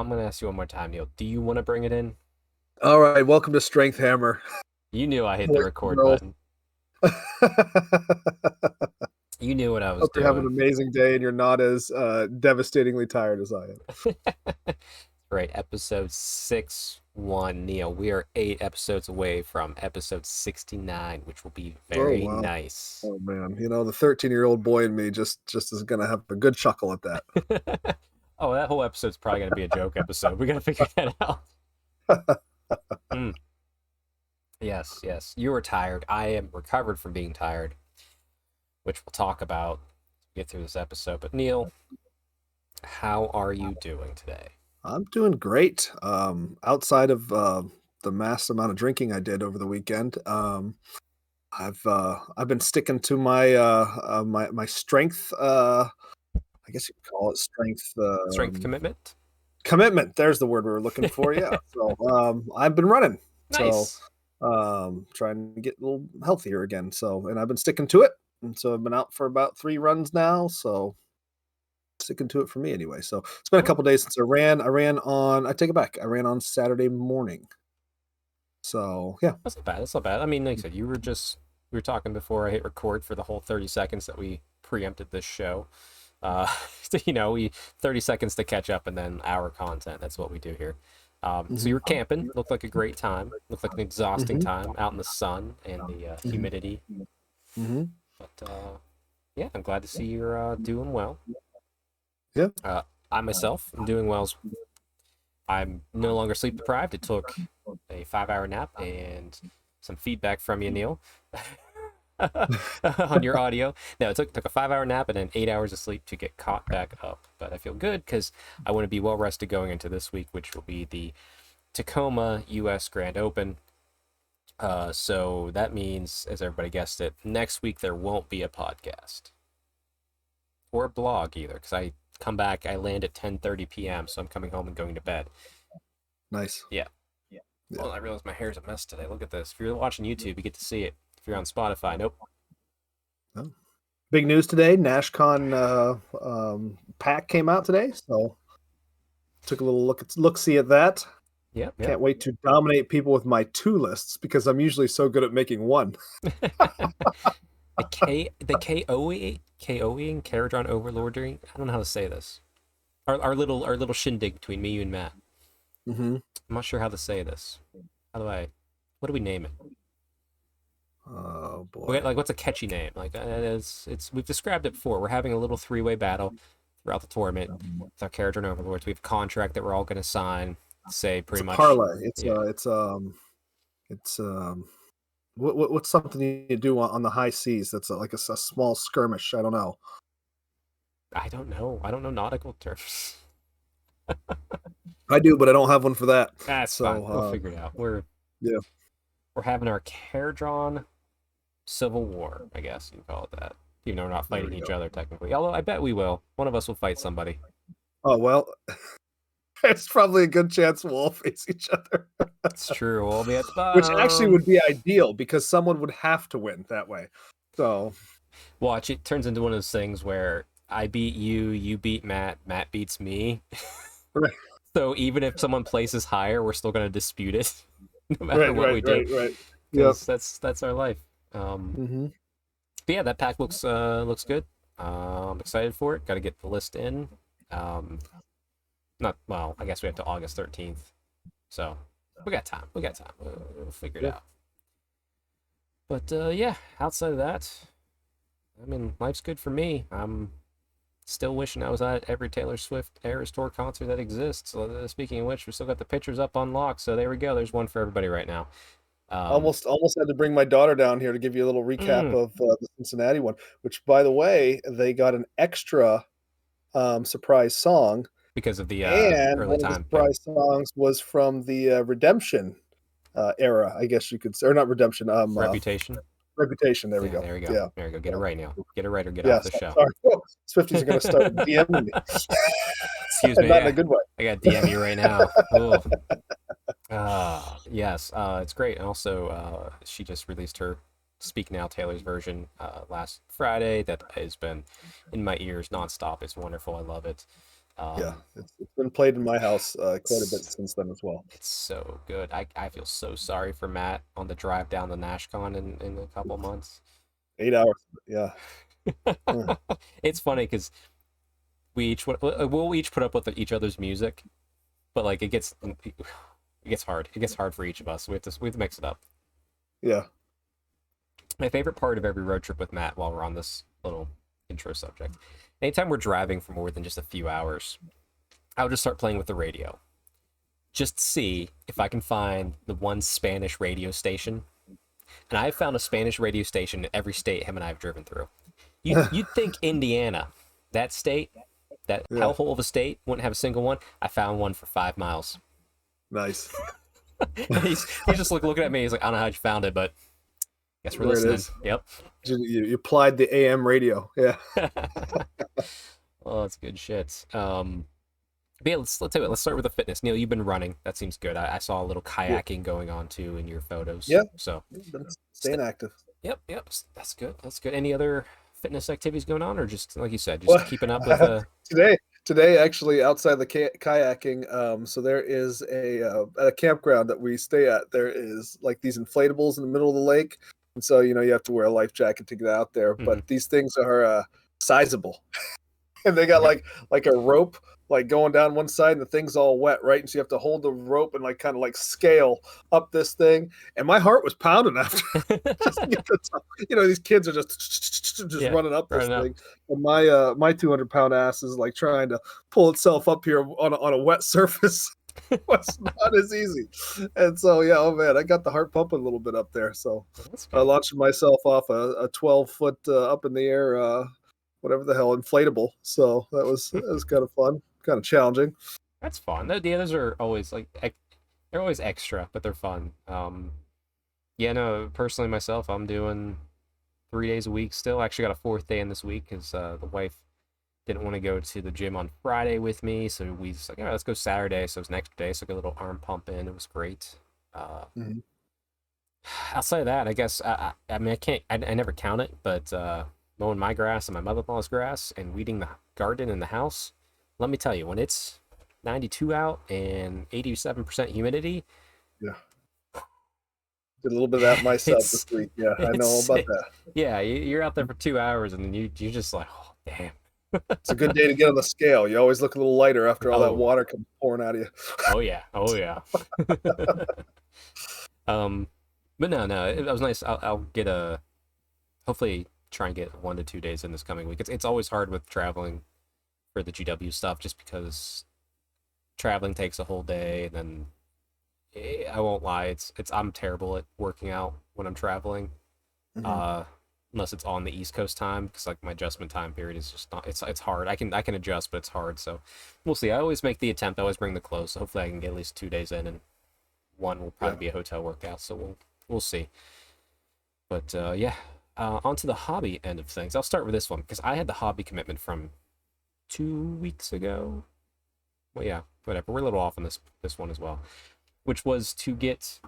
I'm gonna ask you one more time, Neil. Do you want to bring it in? All right, welcome to Strength Hammer. You knew I hit the record roll. button. You knew what I was Hope you're having an amazing day and you're not as uh, devastatingly tired as I am. right, episode six one, Neil. We are eight episodes away from episode sixty nine, which will be very wow. nice. Oh man, you know the 13 year old boy in me just just is gonna have a good chuckle at that. oh, that whole episode's probably gonna be a joke episode. We gotta figure that out. Mm. Yes, yes. You were tired. I am recovered from being tired, which we'll talk about get through this episode. But Neil, how are you doing today? I'm doing great. Um, outside of uh, the mass amount of drinking I did over the weekend, um, I've uh, I've been sticking to my uh, uh, my my strength. I guess you could call it strength. Uh, Strength commitment? commitment. There's the word we were looking for. Yeah. so um, I've been running. Nice. So um, trying to get a little healthier again. So and I've been sticking to it. And so I've been out for about three runs now. So sticking to it for me anyway. So it's been a couple days since I ran. I ran on. I take it back. I ran on Saturday morning. So yeah, That's not bad. That's not bad. I mean, like I said, you were just we were talking before I hit record for the whole 30 seconds that we preempted this show. Uh, you know, we 30 seconds to catch up and then our content. That's what we do here. Um, so you were camping. Looked like a great time. Looked like an exhausting Mhm. time out in the sun and the uh, humidity. hmm But uh, yeah, I'm glad to see you're uh, doing well. Yeah. Uh, I myself am doing well. I'm no longer sleep deprived. It took a five hour nap and some feedback from you, Neil, on your audio. No, it took, took a five hour nap and then eight hours of sleep to get caught back up. But I feel good because I want to be well rested going into this week, which will be the Tacoma US Grand Open. Uh, so that means, as everybody guessed it, next week there won't be a podcast or a blog either because I come back. I land at 10:30 p.m. So I'm coming home and going to bed. nice. Yeah. Yeah. Well, I realize my hair's a mess today. Look at this. If you're watching YouTube, you get to see it. If you're on Spotify, nope. Big news today. NashCon uh, um, pack came out today, so took a little look at look see at that. Yeah. Can't wait to dominate people with my two lists because I'm usually so good at making one. the K, the KOE, KOEing, Kharadron Overlording. I don't know how to say this. Our, our little, our little shindig between me, you, and Matt. Mm-hmm. I'm not sure how to say this. How do I? What do we name it? Oh boy. Like, what's a catchy name? Like, uh, it's, it's. We've described it before. We're having a little three-way battle throughout the tournament with our Kharadron Overlords. We have a contract that we're all going to sign. Say it's pretty a much. parlay. It's yeah. uh, it's um, it's um, what, what what's something you do on, on the high seas? That's uh like a, small skirmish. I don't know. I don't know. I don't know nautical terms. I do, but I don't have one for that. That's So, fine. We'll uh, figure it out. We're yeah. We're having our Kharadron Civil War, I guess you call it that. Even though we're not fighting we each go. other technically. Although I bet we will. One of us will fight somebody. Oh well, it's probably a good chance we'll all face each other. That's true. We'll be at the Which actually would be ideal because someone would have to win that way. So watch. It turns into one of those things where I beat you, you beat Matt, Matt beats me. Right. So even if someone places higher, we're still going to dispute it, no matter right, what we do. right, right. Yep. That's that's our life. Um, hmm but yeah, that pack looks uh looks good. Uh, I'm excited for it. Got to get the list in. Um, not well. I guess we have to August 13th. So we got time. We got time. We'll, we'll figure it Yeah. out. But uh, yeah, outside of that, I mean, life's good for me. I'm still wishing I was at every Taylor Swift Eras Tour concert that exists. So, uh, speaking of which, we still got the pictures up on lock. So there we go. There's one for everybody right now. Um, almost almost had to bring my daughter down here to give you a little recap Mm. of uh, the Cincinnati one. Which, by the way, they got an extra um, surprise song, because of the uh, and early one of the time. surprise songs was from the uh, Redemption uh, era, I guess you could say, or not Redemption, um, uh, Reputation. Reputation. There we Yeah, go. There we go. Yeah. There we go. Get it right now. Get it right or get Yeah, off the show. sorry. Oh, Swifties are going to start DMing me. Excuse me. Not in a good way. I got DM you right now. Ooh. Ah, yes, uh, it's great. And also, uh, she just released her Speak Now Taylor's version uh, last Friday. That has been in my ears nonstop. It's wonderful. I love it. Um, yeah, it's, it's been played in my house uh, quite a bit since then as well. It's so good. I, I feel so sorry for Matt on the drive down the NashCon in, in a couple months. Eight hours. Yeah. it's funny because we each we'll we'll each put up with each other's music, but like it gets it gets hard. It gets hard for each of us. We have to we have to mix it up. Yeah. My favorite part of every road trip with Matt, while we're on this little intro subject, anytime we're driving for more than just a few hours, I'll just start playing with the radio, just see if I can find the one Spanish radio station. And I've found a Spanish radio station in every state him and I have driven through. You you'd think Indiana, that state, that Yeah. hellhole of a state, wouldn't have a single one. I found one for five miles. Nice. he's he's just like looking at me. He's like, I don't know how you found it, but guess we're There listening. is. Yep. You, you, applied the AM radio. Yeah. oh, that's good shit. Um, but yeah, let's let's. Let's start with the fitness. Neil, you've been running. That seems good. I, I saw a little kayaking going on too in your photos. Yeah. So, staying active. yep, yep. That's good. That's good. Any other fitness activities going on, or just like you said, just Well, keeping up with uh Today, today actually outside the kay- kayaking, um, so there is a uh, at a campground that we stay at. There is like these inflatables in the middle of the lake, and so you know you have to wear a life jacket to get out there. But these things are uh, sizable, and they got like like a rope like going down one side, and the thing's all wet, right? And so you have to hold the rope and like kind of like scale up this thing. And my heart was pounding after just to get the top. You know, these kids are just just Yeah, running up this running up. thing. And my uh my 200 pound ass is like trying to pull itself up here on a, on a wet surface. was not as easy. And so yeah, oh man, I got the heart pumping a little bit up there. So I launched myself off a, a 12 foot uh, up in the air, uh, whatever the hell, inflatable. So that was that was kind of fun, kind of challenging. That's fun. Tho- The others are always like they're always extra, but they're fun. Um, yeah, no, personally myself, I'm doing three days a week still. I actually got a fourth day in this week because uh, the wife didn't want to go to the gym on Friday with me, so we just like, all right, let's go Saturday. So it was an extra day, so I got a little arm pump in. It was great. Uh, Mhm. Outside of that, I guess I, I, I mean I can't I, I never count it, but uh, mowing my grass and my mother-in-law's grass and weeding the garden in the house. Let me tell you, when it's 92 out and 87% humidity, Yeah. Did a little bit of that myself It's- this week. Yeah, I know all about that. yeah, you- you're out there for two hours and then you you're just like, oh damn. It's a good day to get on the scale. You always look a little lighter after all Oh. that water comes pouring out of you. Oh yeah, oh yeah. um, but no, no, it, that was nice. I'll, I'll get a, hopefully try and get one to two days in this coming week. It's it's always hard with traveling for the GW stuff just because traveling takes a whole day and then eh, I won't lie, it's it's I'm terrible at working out when I'm traveling. Mhm. uh unless it's on the east coast time because like my adjustment time period is just not it's it's hard. I can i can adjust but it's hard so we'll see. I always make the attempt. I always bring the clothes so hopefully i can get at least two days in and one will probably Yeah. be a hotel workout so we'll we'll see. But uh yeah uh onto the hobby end of things. I'll start with this one because i had the hobby commitment from two weeks ago. Well yeah whatever. We're a little off on this this one as well which was to get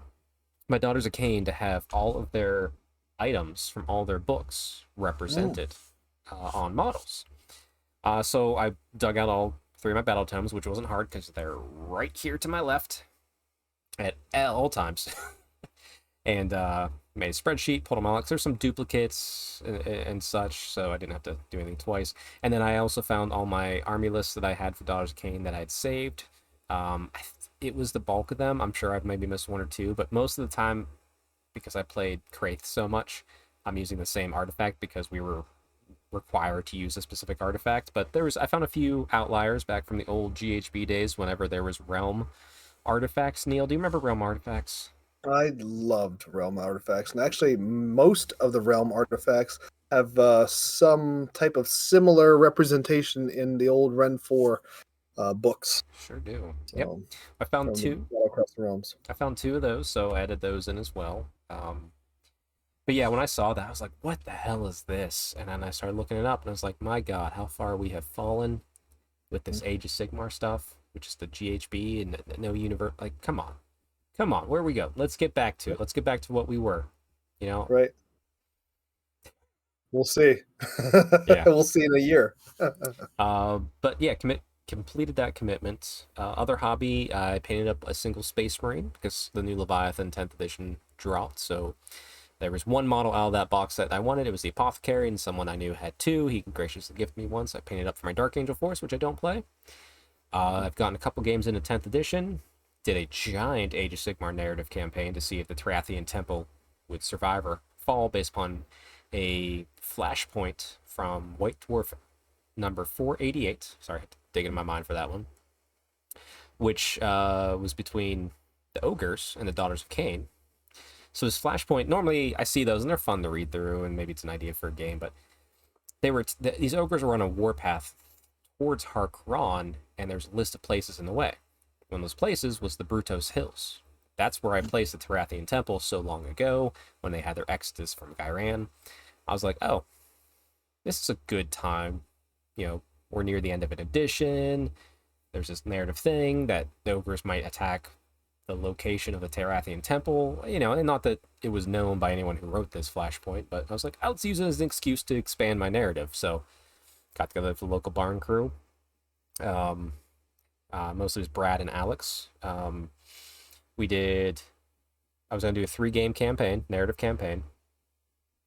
my daughters a cane to have all of their items from all their books represented uh, on models. Uh, so I dug out all three of my battle tomes, which wasn't hard because they're right here to my left at all times. and uh, made a spreadsheet, pulled them all out. There's some duplicates and, and such, so I didn't have to do anything twice. And then I also found all my army lists that I had for Daughters of Khaine that I had saved. Um, it was the bulk of them. I'm sure I've maybe missed one or two, but most of the time, because I played Kraith so much, I'm using the same artifact because we were required to use a specific artifact. But there was I found a few outliers back from the old GHB days whenever there was realm artifacts. Neil, do you remember realm artifacts? I loved realm artifacts, and actually, most of the realm artifacts have uh, some type of similar representation in the old Ren Four uh, books. Sure do. So, Yep. I found two. Battle Across the realms. I found two of those, so I added those in as well. Um, but yeah, when I saw that, I was like, "What the hell is this?" And then I started looking it up, and I was like, "My God, how far we have fallen with this Age of Sigmar stuff, which is the GHB and no universe. Like, come on, come on, where we go? Let's get back to it. Let's get back to what we were. You know, Right. We'll see. Yeah. we'll see in a year. Uh, but yeah, commit completed that commitment. Uh, other hobby, I painted up a single Space Marine because the new Leviathan 10th edition dropped. So there was one model out of that box that I wanted. It was the Apothecary, and someone I knew had two. He graciously gifted me one, so I painted up for my Dark Angel Force, which I don't play. Uh, I've gotten a couple games into 10th edition. Did a giant Age of Sigmar narrative campaign to see if the Terathian Temple would survive or fall based upon a flashpoint from White Dwarf number 488. Sorry, I had to dig into my mind for that one. Which uh, was between the ogres and the daughters of Khaine. So this flashpoint, normally I see those and they're fun to read through, and maybe it's an idea for a game, but they were th- these ogres were on a warpath towards Harkron, and there's a list of places in the way. One of those places was the Brutos Hills. That's where I placed the Terathian Temple so long ago when they had their exodus from Ghyran. I was like, oh, this is a good time. You know, we're near the end of an edition. There's this narrative thing that the ogres might attack the location of the Terathian Temple. You know, and not that it was known by anyone who wrote this flashpoint, but I was like, let's use it as an excuse to expand my narrative. So, got together with the local barn crew. Um, uh, mostly it was Brad and Alex. Um, we did. I was gonna do a three-game campaign, narrative campaign.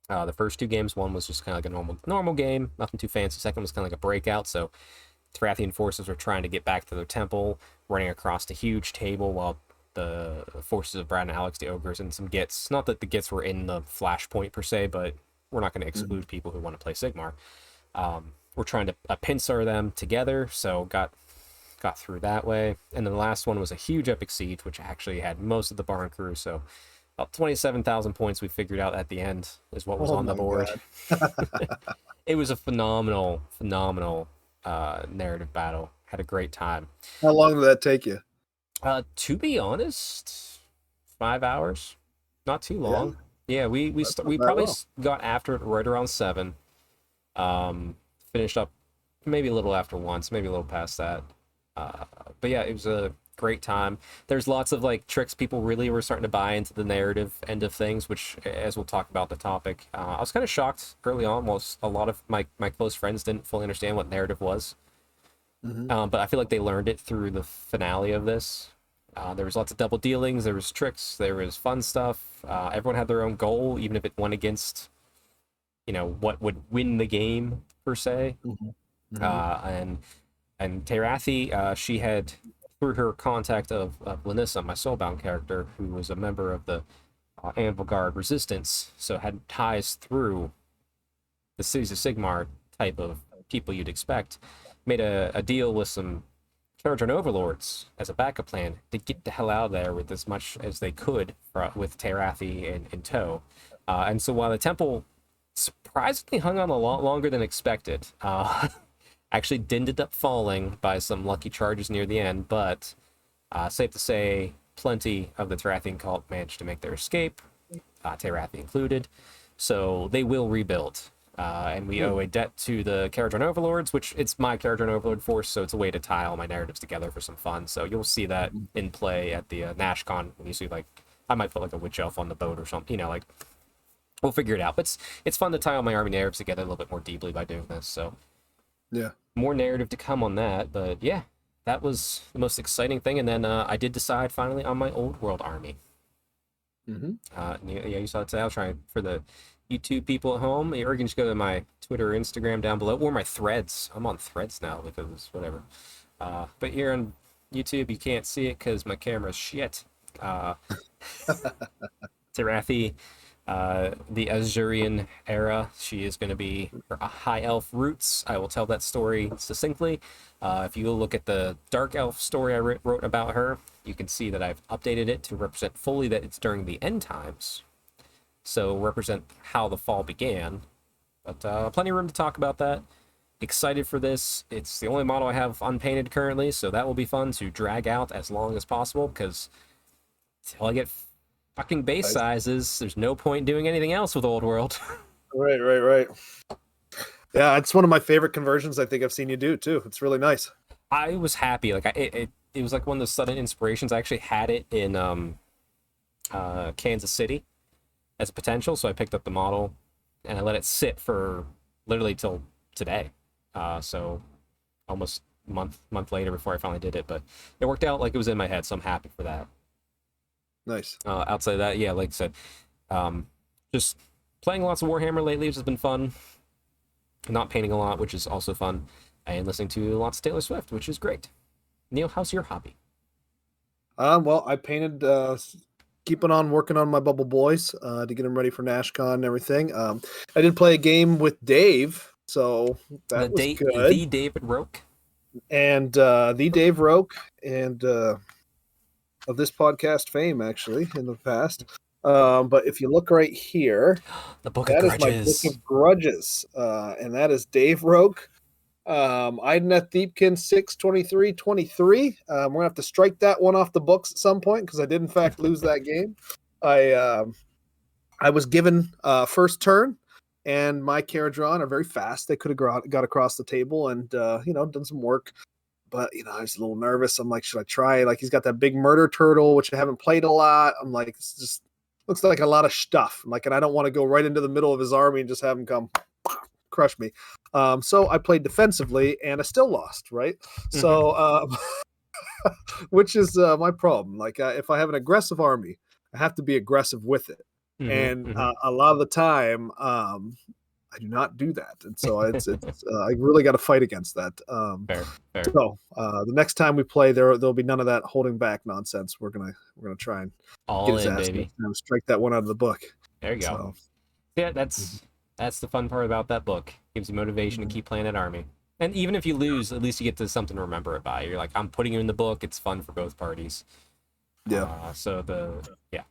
Uh, the first two games, one was just kind of like a normal normal game, nothing too fancy. Second was kind of like a breakout. So, Terathian forces were trying to get back to their temple, running across a huge table while the forces of Brad and Alex, the ogres, and some Gits. Not that the Gits were in the flashpoint per se, but we're not going to exclude people who want to play Sigmar. Um, we're trying to uh, pincer them together, so got got through that way. And then the last one was a huge epic siege, which actually had most of the barn crew. So about twenty-seven thousand points we figured out at the end is what was Oh on the board. it was a phenomenal, phenomenal uh, narrative battle. Had a great time. How long did that take you? Uh, to be honest, five hours, not too long. Yeah, we we st- we probably s- got after it right around seven. Um, finished up maybe a little after once, maybe a little past that. Uh, but yeah, it was a great time. There's lots of like tricks people really were starting to buy into the narrative end of things, which as we'll talk about the topic, uh, I was kind of shocked early on. Most a lot of my my close friends didn't fully understand what narrative was. Mhm. Um, but I feel like they learned it through the finale of this. Uh, there was lots of double dealings. There was tricks. There was fun stuff. Uh, everyone had their own goal, even if it went against, you know, what would win the game per se. Mhm. Uh, and and Terathi, uh, she had through her contact of, of Lanissa, my soulbound character, who was a member of the uh, Anvilgard Resistance, so had ties through the cities of Sigmar type of people you'd expect, made a, a deal with some Kharadron overlords as a backup plan to get the hell out of there with as much as they could for, with Terathi in, in tow. Uh, and so while the temple surprisingly hung on a lot longer than expected, uh, actually did end up falling by some lucky charges near the end, but uh, safe to say, plenty of the Terathian cult managed to make their escape, uh, Terathi included. So they will rebuild. Uh, and we owe a debt to the Kharadron Overlords, which it's my Kharadron Overlord force, so it's a way to tie all my narratives together for some fun. So you'll see that in play at the uh, NashCon when you see like I might put like a witch elf on the boat or something, you know, like we'll figure it out. But it's it's fun to tie all my army narratives together a little bit more deeply by doing this. So Yeah. more narrative to come on that, but yeah, that was the most exciting thing. And then uh, I did decide finally on my old world army. hmm Uh, yeah, you saw it today. I was trying for the YouTube people at home. Or you can just go to my Twitter, or Instagram down below, or my threads. I'm on threads now because whatever. Uh, but here on YouTube, you can't see it because my camera's shit. Uh, Terathi uh, the Azurian era. She is going to be high elf roots. I will tell that story succinctly. Uh, if you look at the dark elf story I wrote about her, you can see that I've updated it to represent fully that it's during the end times. So represent how the fall began. But uh, plenty of room to talk about that. Excited for this. It's the only model I have unpainted currently, so that will be fun to drag out as long as possible because until I get fucking base sizes, there's no point doing anything else with Old World. Right, right, right. Yeah, it's one of my favorite conversions I think I've seen you do too. It's really nice. I was happy. Like I, it, it, it was like one of those sudden inspirations. I actually had it in um, uh, Kansas City as a potential, so I picked up the model and I let it sit for literally till today. Uh, so almost month month later before I finally did it, but it worked out like it was in my head, so I'm happy for that. Nice. Uh, outside of that, yeah, like I said, um, just playing lots of Warhammer lately, which has been fun. Not painting a lot, which is also fun, and listening to lots of Taylor Swift, which is great. Neil, how's your hobby? Um, well, I painted, uh, keeping on working on my Bubble Boys uh, to get them ready for NashCon and everything. Um, I did play a game with Dave, so that the, was da- good. the David Roke. and uh, the Dave Roke and uh, of this podcast fame, actually, in the past. Um, but if you look right here, The Book that of is my book of grudges, uh, and that is Dave Roke. Um, Idoneth Deepkin six twenty three twenty three. Um, we're gonna have to strike that one off the books at some point because I did in fact lose that game. I um, I was given uh, first turn, and my Kharadron are very fast. They could have got, got across the table and uh, you know done some work, but you know I was a little nervous. I'm like, should I try? Like he's got that big murder turtle, which I haven't played a lot. I'm like, it's just looks like a lot of stuff. Like, and I don't want to go right into the middle of his army and just have him come crush me. Um, so I played defensively and I still lost, right? So, um, which is uh, my problem. Like, uh, if I have an aggressive army, I have to be aggressive with it. Mhm, And mhm. uh, a lot of the time, um, I do not do that. And so it's, it's uh, I really got to fight against that. Um, fair, fair. so uh, the next time we play, there there'll be none of that holding back nonsense. We're gonna we're gonna try and All get his in, ass baby. strike that one out of the book. There you go. Yeah, that's that's the fun part about that book. Gives you motivation Mhm. to keep playing that army. And even if you lose, at least you get to something to remember it by. You're like, I'm putting you in the book. It's fun for both parties. Yeah. Uh, so the yeah,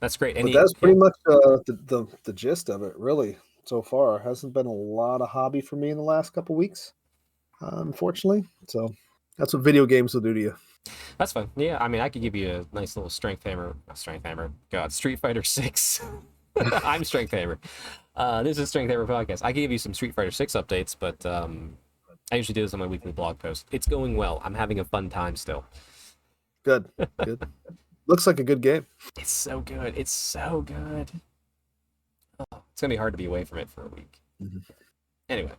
that's great. but Any, that's pretty much uh, the, the the gist of it, really. So far, hasn't been a lot of hobby for me in the last couple weeks, uh, unfortunately. So that's what video games will do to you. That's fun. Yeah, I mean, I could give you a nice little strength hammer. Not strength hammer. God, Street Fighter Six. I'm strength hammer. Uh, this is strength hammer podcast. I give you some Street Fighter Six updates, but um, I usually do this on my weekly blog post. It's going well. I'm having a fun time still. Good, good. Looks like a good game. It's so good. It's so good. Oh, it's gonna be hard to be away from it for a week. Mhm. Anyway,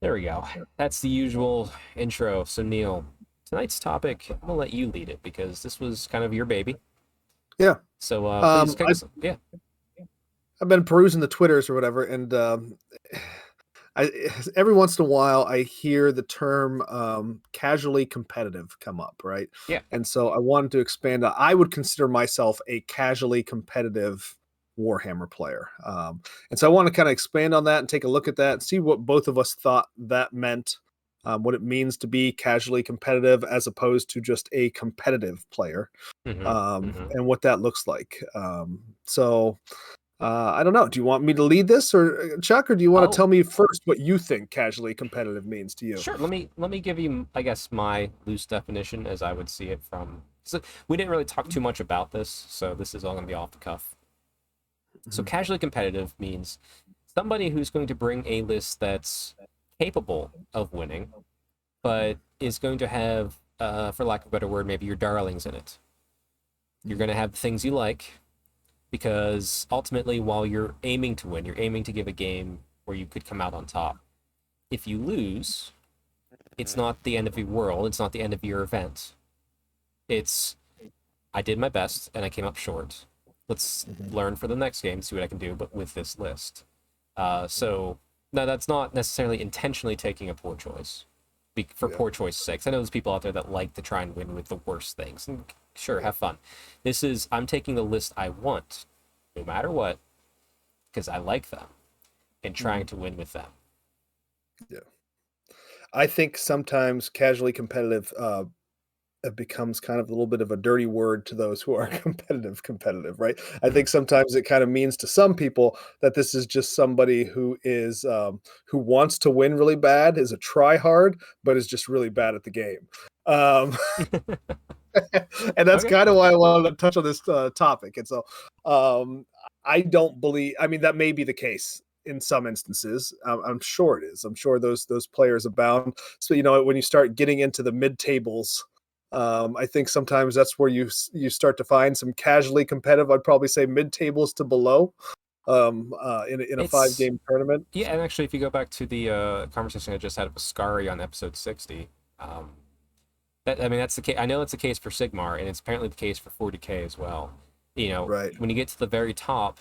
there we go. That's the usual intro. So Neil, tonight's topic, I'm gonna let you lead it because this was kind of your baby. Yeah. So uh, Um, I- us- yeah. I've been perusing the twitters or whatever, and um, I every once in a while I hear the term um, casually competitive come up, right? Yeah. And so I wanted to expand. on- I would consider myself a casually competitive Warhammer player, um, and so I want to kind of expand on that and take a look at that and see what both of us thought that meant. Um, what it means to be casually competitive as opposed to just a competitive player Mhm. um, mhm. and what that looks like. Um, so uh, I don't know. Do you want me to lead this, or uh, Chuck, or do you want Oh. to tell me first what you think casually competitive means to you? Sure. Let me let me give you, I guess, my loose definition as I would see it from. So we didn't really talk too much about this, so this is all going to be off the cuff. So Mhm. casually competitive means somebody who's going to bring a list that's capable of winning, but is going to have, uh, for lack of a better word, maybe your darlings in it. You're going to have the things you like, because ultimately, while you're aiming to win, you're aiming to give a game where you could come out on top. If you lose, it's not the end of your world. It's not the end of your event. It's I did my best and I came up short. Let's Mhm. learn for the next game, see what I can do, but with this list. Uh, so now that's not necessarily intentionally taking a poor choice, be, for Yeah. poor choice sake. I know there's people out there that like to try and win with the worst things, and sure, have fun. This is I'm taking the list I want, no matter what, because I like them, and trying to win with them. Yeah. I think sometimes casually competitive uh, it becomes kind of a little bit of a dirty word to those who are competitive competitive right i think sometimes it kind of means to some people that this is just somebody who is um, who wants to win really bad is a try hard but is just really bad at the game um, and that's Okay. kind of why i wanted to touch on this uh, topic and so um, i don't believe i mean that may be the case in some instances um, i'm sure it is i'm sure those those players abound so you know when you start getting into the mid tables um, I think sometimes that's where you you start to find some casually competitive. I'd probably say mid tables to below um, uh, in a, in a It's- five game tournament. Yeah, and actually, if you go back to the uh, conversation I just had with Scary on episode sixty, um, that I mean that's the case. I know it's the case for Sigmar, and it's apparently the case for 40k as well. You know, Right. when you get to the very top,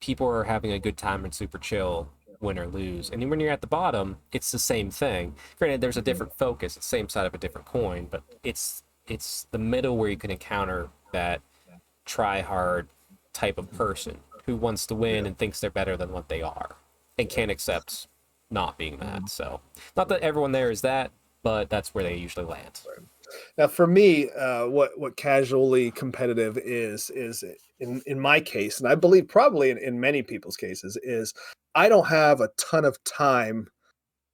people are having a good time and super chill, win or lose. And then when you're at the bottom, it's the same thing. Granted, there's a mm-hmm. different focus, it's the same side of a different coin, but it's it's the middle where you can encounter that try hard type of person who wants to win and thinks they're better than what they are and can't accept not being that. Mm-hmm. So, not that everyone there is that, but that's where they usually land. Now, for me, uh, what what casually competitive is is in in my case, and I believe probably in, in many people's cases, is I don't have a ton of time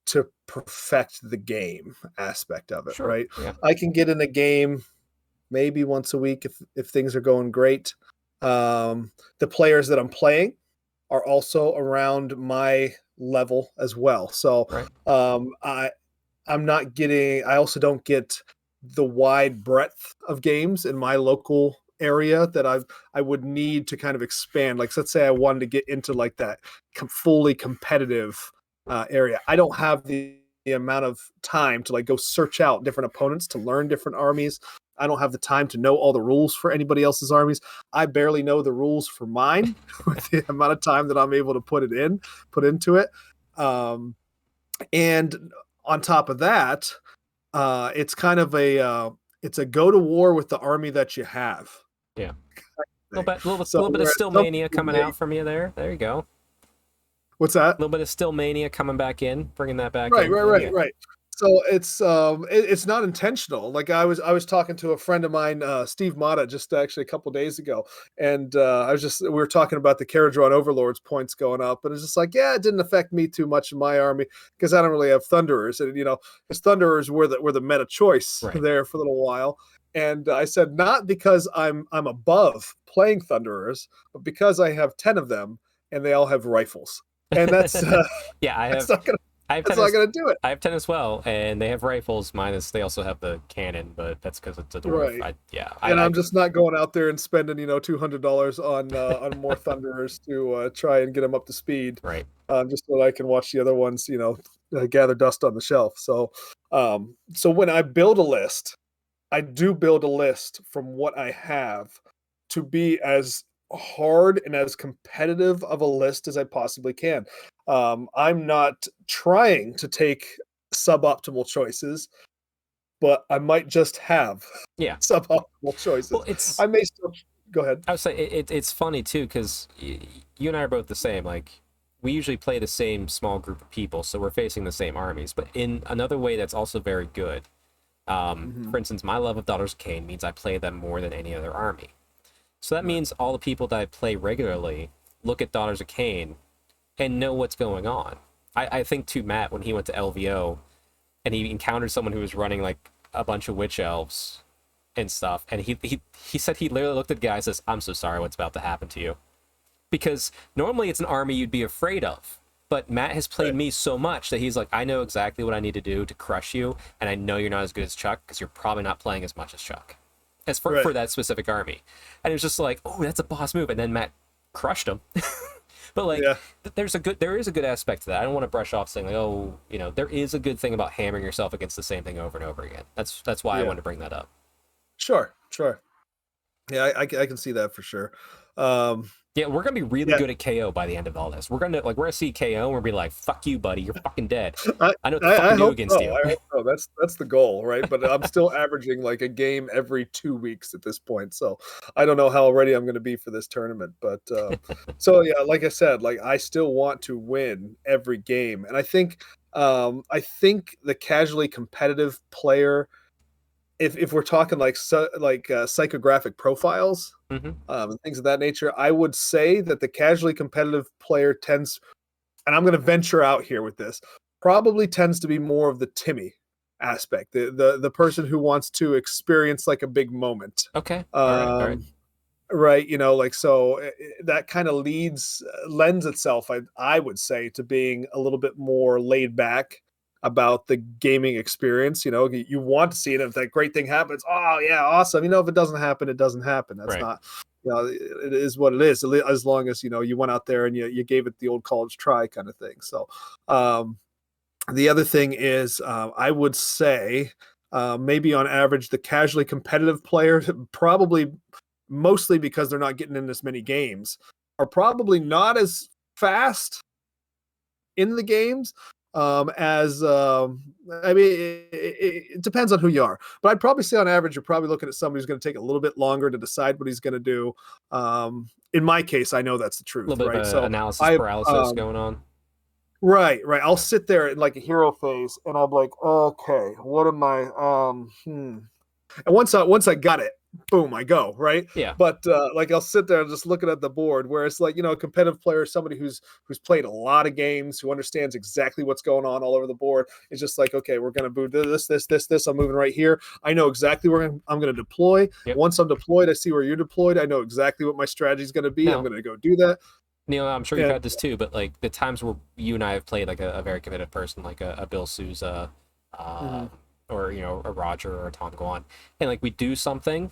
to perfect the game aspect of it. Sure. Right. Yeah. I can get in a game maybe once a week if if things are going great. Um, the players that I'm playing are also around my level as well. So Right. um, I I'm not getting. I also don't get the wide breadth of games in my local area that I've I would need to kind of expand. Like let's say I wanted to get into like that com- fully competitive uh, area. I don't have the, the amount of time to like go search out different opponents to learn different armies. I don't have the time to know all the rules for anybody else's armies. I barely know the rules for mine with the amount of time that I'm able to put it in, put into it. Um, and on top of that, uh, it's kind of a uh, it's a go to war with the army that you have. Yeah. A little bit, little, So little bit of still mania coming out from you there. There you go. What's that? A little bit of still mania coming back in, bringing that back. right in. right right yeah. right so it's um it, it's not intentional like i was i was talking to a friend of mine uh steve mata just actually a couple days ago and uh i was just we were talking about the Kharadron overlords points going up and it's just like yeah it didn't affect me too much in my army because i don't really have thunderers and you know because thunderers were the were the meta choice Right. there for a little while and i said not because i'm i'm above playing thunderers but because i have 10 of them and they all have rifles and that's uh, Yeah, I that's have. not gonna I have that's ten. not As, gonna do it I have ten as well, and they have rifles. Minus, they also have the cannon, but that's because it's a dwarf. Right. I, yeah, and I, I'm just not going out there and spending, you know, two hundred dollars on uh, on more thunderers to uh, try and get them up to speed, right. um, just so that I can watch the other ones, you know, uh, gather dust on the shelf. So, um, so when I build a list, I do build a list from what I have to be as hard and as competitive of a list as I possibly can. Um, I'm not trying to take suboptimal choices, but I might just have Yeah. suboptimal choices. Well, it's. I may still go ahead. I would say it, it, it's funny too because y- you and I are both the same. Like we usually play the same small group of people, so we're facing the same armies. But in another way, that's also very good. Um, Mhm. For instance, my love of Daughters of Khaine means I play them more than any other army. So that means all the people that I play regularly look at Daughters of Khaine and know what's going on. I, I think to Matt when he went to LVO and he encountered someone who was running like a bunch of witch elves and stuff, and he he, he said he literally looked at the guy and says, "I'm so sorry, what's about to happen to you," because normally it's an army you'd be afraid of. But Matt has played Right. me so much that he's like, I know exactly what I need to do to crush you, and I know you're not as good as Chuck because you're probably not playing as much as Chuck, as for, Right. for that specific army. And it was just like, oh, that's a boss move, and then Matt crushed him. but like, Yeah. there's a good, there is a good aspect to that. I don't want to brush off saying like, oh, you know, there is a good thing about hammering yourself against the same thing over and over again. That's that's why I Yeah. wanted to bring that up. Sure, sure. Yeah, I, I, I can see that for sure. Um, Yeah, we're gonna be really Yeah. good at KO by the end of all this. We're gonna like we're gonna see KO and we're gonna be like, "Fuck you, buddy, you're fucking dead." I- I know what the I, fuck I do against so. you. I hope so. That's that's the goal, right? But I'm still averaging like a game every two weeks at this point, so I don't know how ready I'm to be for this tournament. But uh, so yeah, like I said, like I still want to win every game, and I think um, I think the casually competitive player, if if we're talking like so, like uh, psychographic profiles Mhm. um, and things of that nature, I would say that the casually competitive player tends, and I'm going to venture out here with this, probably tends to be more of the Timmy aspect, the the the person who wants to experience like a big moment. Okay. all right, all right. Um, right you know like so eh, eh, that kind of leads uh, lends itself I, I would say to being a little bit more laid back about the gaming experience you know you want to see it if that great thing happens oh yeah awesome you know if it doesn't happen it doesn't happen that's Right. not you know it is what it is as long as you know you went out there and you, you gave it the old college try kind of thing so um the other thing is uh, i would say uh, maybe on average the casually competitive player probably mostly because they're not getting in as many games, are probably not as fast in the games um, as um, I mean, it, it, it depends on who you are, but I'd probably say on average you're probably looking at somebody who's going to take a little bit longer to decide what he's going to do. Um, in my case, I know that's the truth. A little bit right? of So analysis I, paralysis um, going on. Right, right. I'll sit there in like a hero phase and I'm like, okay, what am I um hmm. And once I once I got it, boom, I go, right? Yeah. But uh like I'll sit there and just looking at the board where it's like, you know, a competitive player, somebody who's who's played a lot of games, who understands exactly what's going on all over the board. It's just like, okay, we're gonna do this, this, this, this. I'm moving right here. I know exactly where I'm, I'm gonna deploy. Yep. Once I'm deployed, I see where you're deployed. I know exactly what my strategy is gonna be. I'm gonna go do that. Neil, I'm sure you've Yeah. had this too, but like the times where you and I have played like a, a very competitive person, like a, a Bill Souza, uh, Mhm. or you know a Roger or a Tom Guan, and like we do something,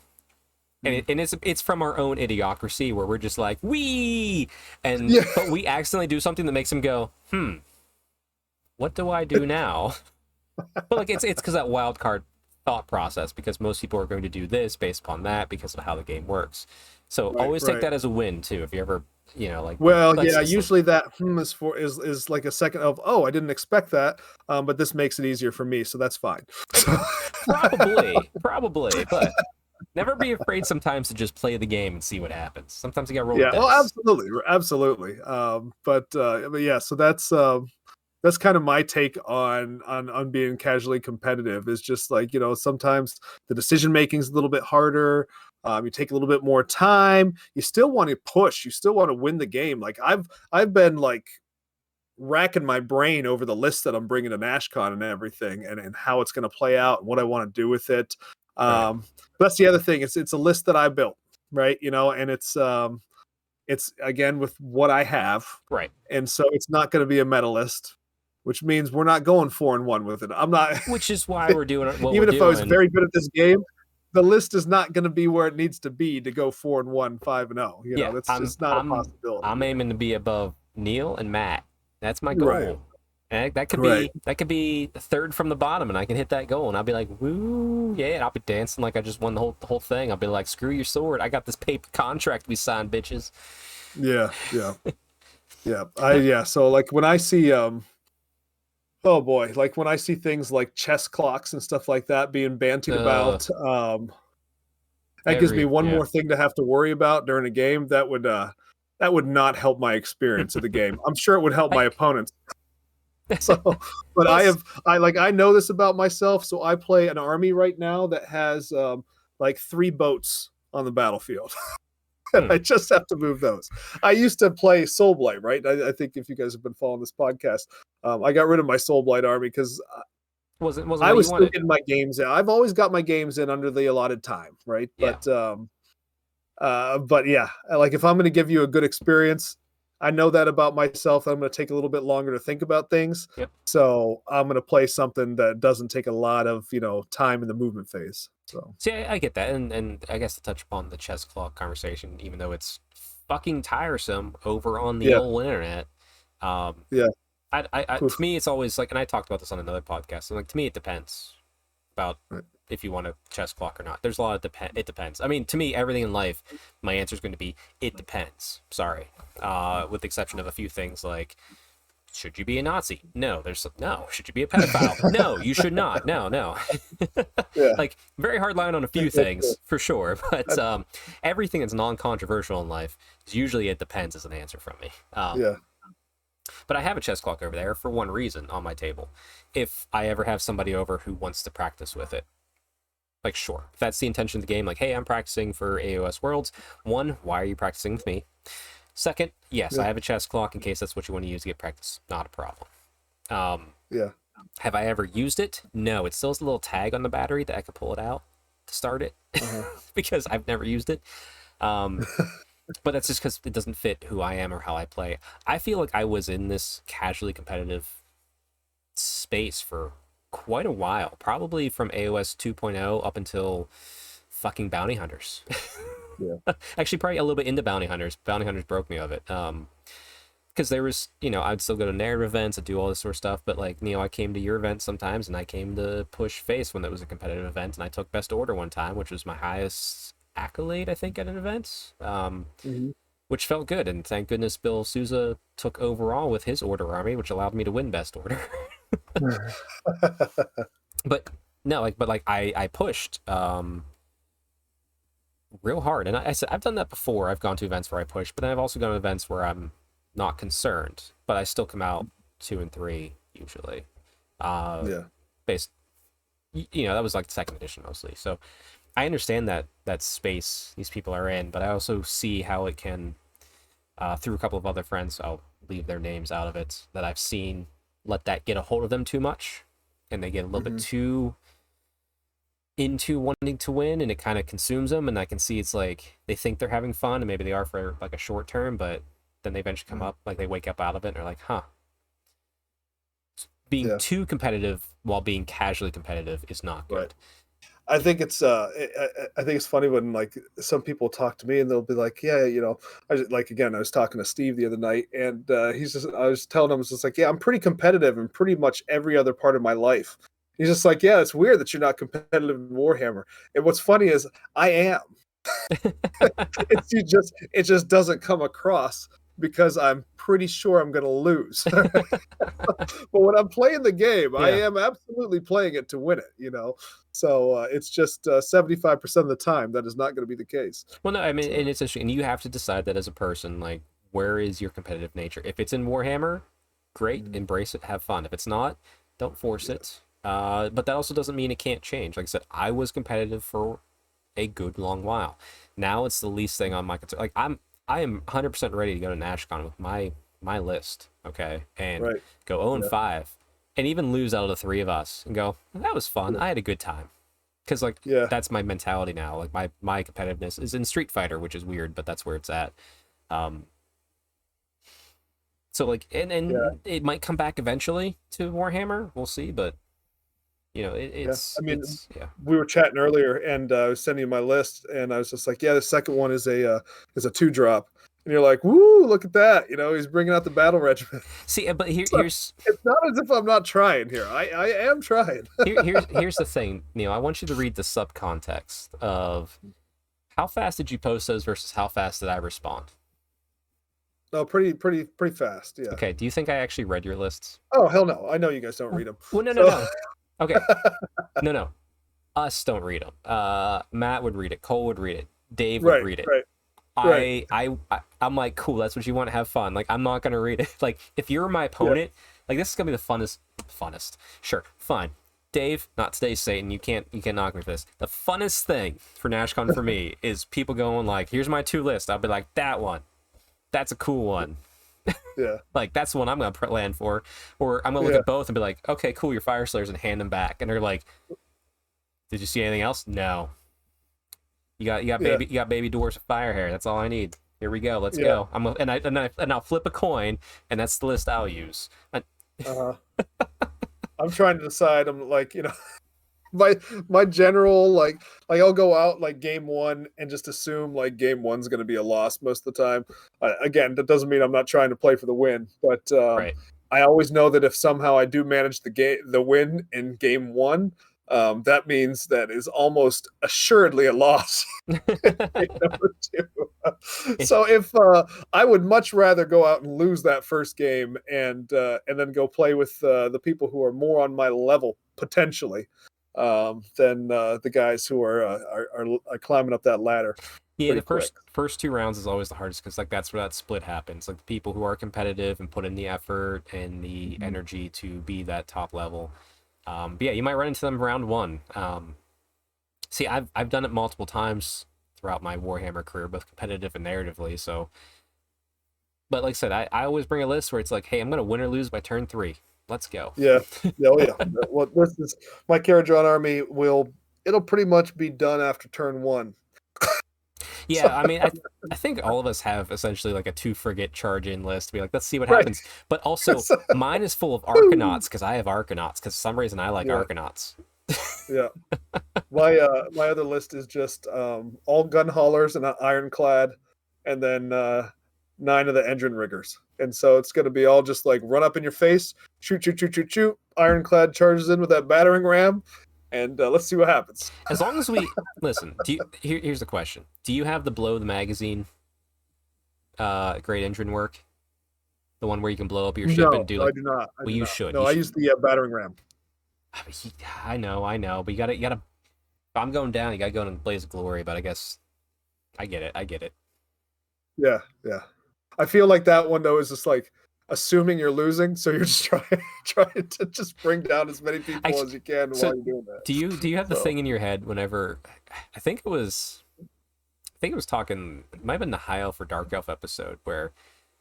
and, it, and it's it's from our own idiocracy where we're just like we, and Yeah. but we accidentally do something that makes him go, hmm, what do I do now? but like it's it's because that wild card thought process because most people are going to do this based upon that because of how the game works. So Right, always take that as a win too. If you ever, you know, like Well, let's yeah, usually that hmm is for is is like a second of oh, I didn't expect that, um, but this makes it easier for me, so that's fine. probably, probably, but never be afraid sometimes to just play the game and see what happens. Sometimes you got to roll yeah, well, absolutely, absolutely. Um, but uh, but yeah, so that's um, that's kind of my take on on on being casually competitive. Is just like you know sometimes the decision making is a little bit harder. Um, you take a little bit more time. You still want to push. You still want to win the game. Like I've I've been like racking my brain over the list that I'm bringing to NashCon and everything, and and how it's going to play out and what I want to do with it. Um, that's the other thing. It's it's a list that I built, right? You know, and it's um, it's again with what I have, Right. and so it's not going to be a meta list, which means we're not going four and one with it. I'm not Which is why we're doing it. even if I was very good at this game. The list is not going to be where it needs to be to go four and one, five and zero. You know, Yeah, that's I'm- just not I'm- a possibility. I'm aiming to be above Neil and Matt. That's my goal. Right. And that could Right. be that could be third from the bottom, and I can hit that goal, and I'll be like, "Woo, yeah!" And I'll be dancing like I just won the whole the whole thing. I'll be like, "Screw your sword! I got this paper contract we signed, bitches." Yeah, yeah. yeah. I yeah, so like when I see um oh boy, like when I see things like chess clocks and stuff like that being bantied Uh, about, um that gives me one yeah. more thing to have to worry about during a game. That would uh that would not help my experience of the game. I'm sure it would help my I- opponents. So, but I have I like I know this about myself. So I play an army right now that has um like three boats on the battlefield. and Hmm. I just have to move those. I used to play Soulblight, right? I, I think if you guys have been following this podcast, um, I got rid of my Soulblight army because Wasn't wasn't I was you still getting my games in. I've always got my games in under the allotted time, right? Yeah. But um, uh, but yeah, like if I'm going to give you a good experience, I know that about myself. I'm going to take a little bit longer to think about things. Yep. So I'm going to play something that doesn't take a lot of you know time in the movement phase. So See, I, I get that, and and I guess to touch upon the chess clock conversation, even though it's fucking tiresome over on the Yeah. old internet. Um, Yeah. I, I, I to me, it's always like, and I talked about this on another podcast. Like to me, it depends about Right. If you want a chess clock or not. There's a lot of depend. It depends. I mean, to me, everything in life, my answer is going to be it depends. Sorry, uh, with the exception of a few things like should you be a Nazi? No. There's no. Should you be a pedophile? no. You should not. No. No. Yeah. like very hard line on a few things for sure, but um, everything that's non-controversial in life is usually it depends as an answer from me. Um, yeah. but I have a chess clock over there for one reason on my table. If I ever have somebody over who wants to practice with it, like sure, if that's the intention of the game, like hey, I'm practicing for AOS Worlds. One, why are you practicing with me? Second, yes, Yeah. I have a chess clock in case that's what you want to use to get practice. Not a problem. Um, Yeah. have I ever used it? No. It still has a little tag on the battery that I could pull it out to start it Uh-huh. because I've never used it. Um, but that's just because it doesn't fit who I am or how I play. I feel like I was in this casually competitive space for quite a while, probably from AOS 2.0 up until fucking Bounty Hunters. Yeah. Actually, probably a little bit into Bounty Hunters. Bounty Hunters broke me of it. Um, because there was, you know, I'd still go to narrative events, I'd do all this sort of stuff, but like, you know, I came to your event sometimes and I came to push face when it was a competitive event and I took best order one time, which was my highest accolade, I think, at an event. Um, Mhm. which felt good, and thank goodness Bill Souza took overall with his order army, which allowed me to win best order. but no, like, but like I I pushed um real hard, and I, I said I've done that before. I've gone to events where I push, but then I've also gone to events where I'm not concerned, but I still come out two and three usually. Uh, yeah. based you know that was like the second edition mostly so i understand that that space these people are in but i also see how it can uh, through a couple of other friends i'll leave their names out of it that i've seen let that get a hold of them too much and they get a little bit mm-hmm. too into wanting to win and it kind of consumes them and i can see it's like they think they're having fun and maybe they are for like a short term but then they eventually come mm-hmm. up like they wake up out of it and are like huh being Yeah. too competitive while being casually competitive is not good Right. I think it's uh, I, I- think it's funny when like some people talk to me and they'll be like, yeah, you know, I just, like again, I was talking to Steve the other night and uh, he's just, I was telling him, it's just like, yeah, I'm pretty competitive in pretty much every other part of my life. He's just like, yeah, it's weird that you're not competitive in Warhammer. And what's funny is I am. it's you just it just doesn't come across because I'm pretty sure I'm going to lose. but when I'm playing the game, I am absolutely playing it to win it, you know. So uh, it's just uh, 75% of the time that is not going to be the case. Well, no, I mean, and it's interesting. And you have to decide that as a person, like, where is your competitive nature? If it's in Warhammer, great, Mhm. embrace it, have fun. If it's not, don't force it. Uh, but that also doesn't mean it can't change. Like I said, I was competitive for a good long while. Now it's the least thing on my concern. Like I'm, I am 100% ready to go to NashCon with my my list, okay, and Right. go 0 and Yeah. 5, and even lose out of the three of us and go, that was fun. I had a good time. Because like Yeah. that's my mentality now. Like my my competitiveness is in Street Fighter, which is weird, but that's where it's at. Um. So like, and and Yeah. it might come back eventually to Warhammer. We'll see, but you know, it, it's I mean, it's, yeah. We were chatting earlier and uh, I was sending you my list and I was just like, yeah, the second one is a uh, is a two drop. And you're like, woo, look at that. You know, he's bringing out the battle regiment. See, but here, So- here's It's not as if I'm not trying here. I, I am trying. here, here's here's the thing, Neil. I want you to read the subcontext of how fast did you post those versus how fast did I respond. No, pretty, pretty, pretty fast. Yeah. Okay, do you think I actually read your lists? Oh hell no! I know you guys don't read them. Well, no, no, So- no. Okay, no, no. Us don't read them. Uh, Matt would read it. Cole would read it. Dave would Right, read it. right. I, I, I, I'm like, cool. That's what you want to have fun. Like, I'm not gonna read it. Like, if you're my opponent, like this is gonna be the funnest, funnest. Sure, fine. Dave, not today, Satan. You can't, you can't knock me for this. The funnest thing for NashCon for me is people going like, "Here's my two list." I'll be like, "That one, that's a cool one." Yeah. Like that's the one I'm gonna land for, or I'm gonna look Yeah. at both and be like, okay, cool, your Fireslayers, and hand them back, and they're like, did you see anything else? No. You got you got Yeah. baby you got baby dwarfs with fire hair. That's all I need. Here we go. Let's Yeah. go. I'm a, and I and I and I'll flip a coin, and that's the list I'll use. And, Uh-huh. I'm trying to decide. I'm like, you know, my my general like like I'll go out like game one and just assume like game one's going to be a loss most of the time. Uh, again, that doesn't mean I'm not trying to play for the win, but um, Right. I always know that if somehow I do manage the game the win in game one, um, that means that is almost assuredly a loss. so if uh, I would much rather go out and lose that first game and uh, and then go play with uh, the people who are more on my level potentially um, than uh, the guys who are, uh, are, are are climbing up that ladder. Yeah, the first first two rounds is always the hardest because like that's where that split happens. Like the people who are competitive and put in the effort and the Mhm. energy to be that top level. Um, but yeah, you might run into them round one. Um, see, I've I've done it multiple times throughout my Warhammer career, both competitive and narratively. So, but like I said, I, I always bring a list where it's like, hey, I'm gonna win or lose by turn three. Let's go. Yeah, yeah, oh, yeah. well, this is my Kharadron army will it'll pretty much be done after turn one. Yeah, I mean, I, I think all of us have essentially like a two frigate charge in list. Be like, let's see what Right. happens. But also, mine is full of Arkanauts because I have Arkanauts because for some reason I like Yeah. Arkanauts. Yeah, my uh my other list is just um all gun haulers and ironclad, and then uh nine of the Endrinriggers. And so it's going to be all just like run up in your face, shoot, shoot, shoot, shoot, shoot. Ironclad charges in with that battering ram, and uh, let's see what happens. As long as we listen, do you, here, here's the question: Do you have the blow the magazine, uh, great endrinwork, the one where you can blow up your ship no, and do I like? do not. I well, do you not. should. No, You I should. use the uh, battering ram. I know, I know, but you gotta, you gotta. I'm going down, you gotta go in blaze of glory. But I guess, I get it, I get it. Yeah, yeah. I feel like that one though is just like assuming you're losing, so you're just trying trying to just bring down as many people Actu- as you can so while you're doing that. Do you do you have the So- thing in your head whenever I think it was I think it was talking it might have been the High Elf or Dark Elf episode where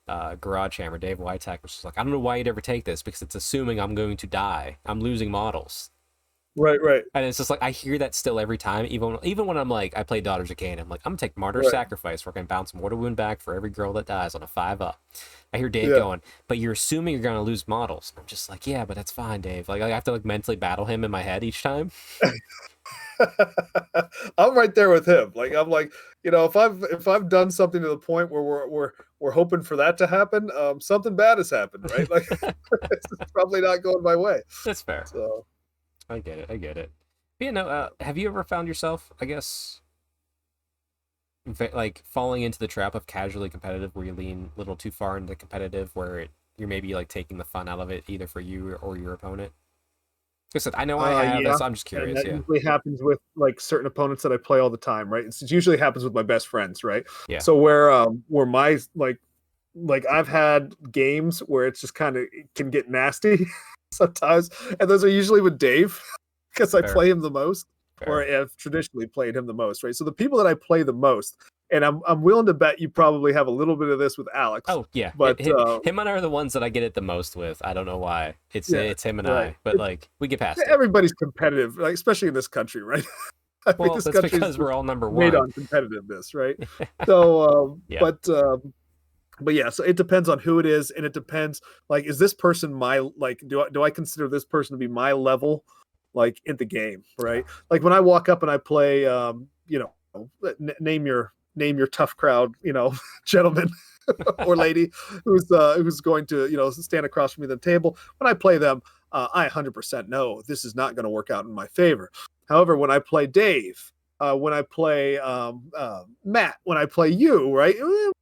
uh Garage Hammer, Dave Whitehack was just like, I don't know why you'd ever take this because it's assuming I'm going to die. I'm losing models. Right, right. And it's just like I hear that still every time, even even when I'm like I play Daughters of Khaine, I'm like, I'm gonna take Martyr Right. Sacrifice where I can bounce mortal wound back for every girl that dies on a five up. I hear Dave Yeah. going, but you're assuming you're gonna lose models. I'm just like, yeah, but that's fine, Dave. Like I have to like mentally battle him in my head each time. I'm right there with him. Like I'm like, you know, if I've if I've done something to the point where we're we're we're hoping for that to happen, um, something bad has happened, right? Like it's probably not going my way. That's fair. So I get it. I get it. But, you know, uh, have you ever found yourself, I guess, ve- like falling into the trap of casually competitive, where you lean a little too far into competitive, where it, you're maybe like taking the fun out of it, either for you or your opponent? Like I said, I know I Uh, have. yeah. That's, I'm just and curious. that Yeah. usually happens with like certain opponents that I play all the time, right? It's, it usually happens with my best friends, right? Yeah. So where um where my like like I've had games where it's just kind of can get nasty sometimes, and those are usually with Dave because I play him the most. Fair. or have traditionally played him the most, right? So the people that I play the most, and I'm I'm willing to bet you probably have a little bit of this with Alex. Oh yeah, but, him, uh, him and I are the ones that I get it the most with. I don't know why. It's Yeah, it's him and right. I, but like we get past it. everybody's competitive, like especially in this country, right? I Well, this that's because we're all number one. made on competitiveness, right? so, um, Yeah. but um, but yeah, so it depends on who it is, and it depends like is this person my like do I do I consider this person to be my level like in the game, right? Like when I walk up and I play, um, you know, n- name your name your tough crowd, you know, gentleman or lady who's uh, who's going to you know stand across from me at the table. When I play them, uh, I 100% know this is not going to work out in my favor. However, when I play Dave, uh, when I play um, uh, Matt, when I play you, right,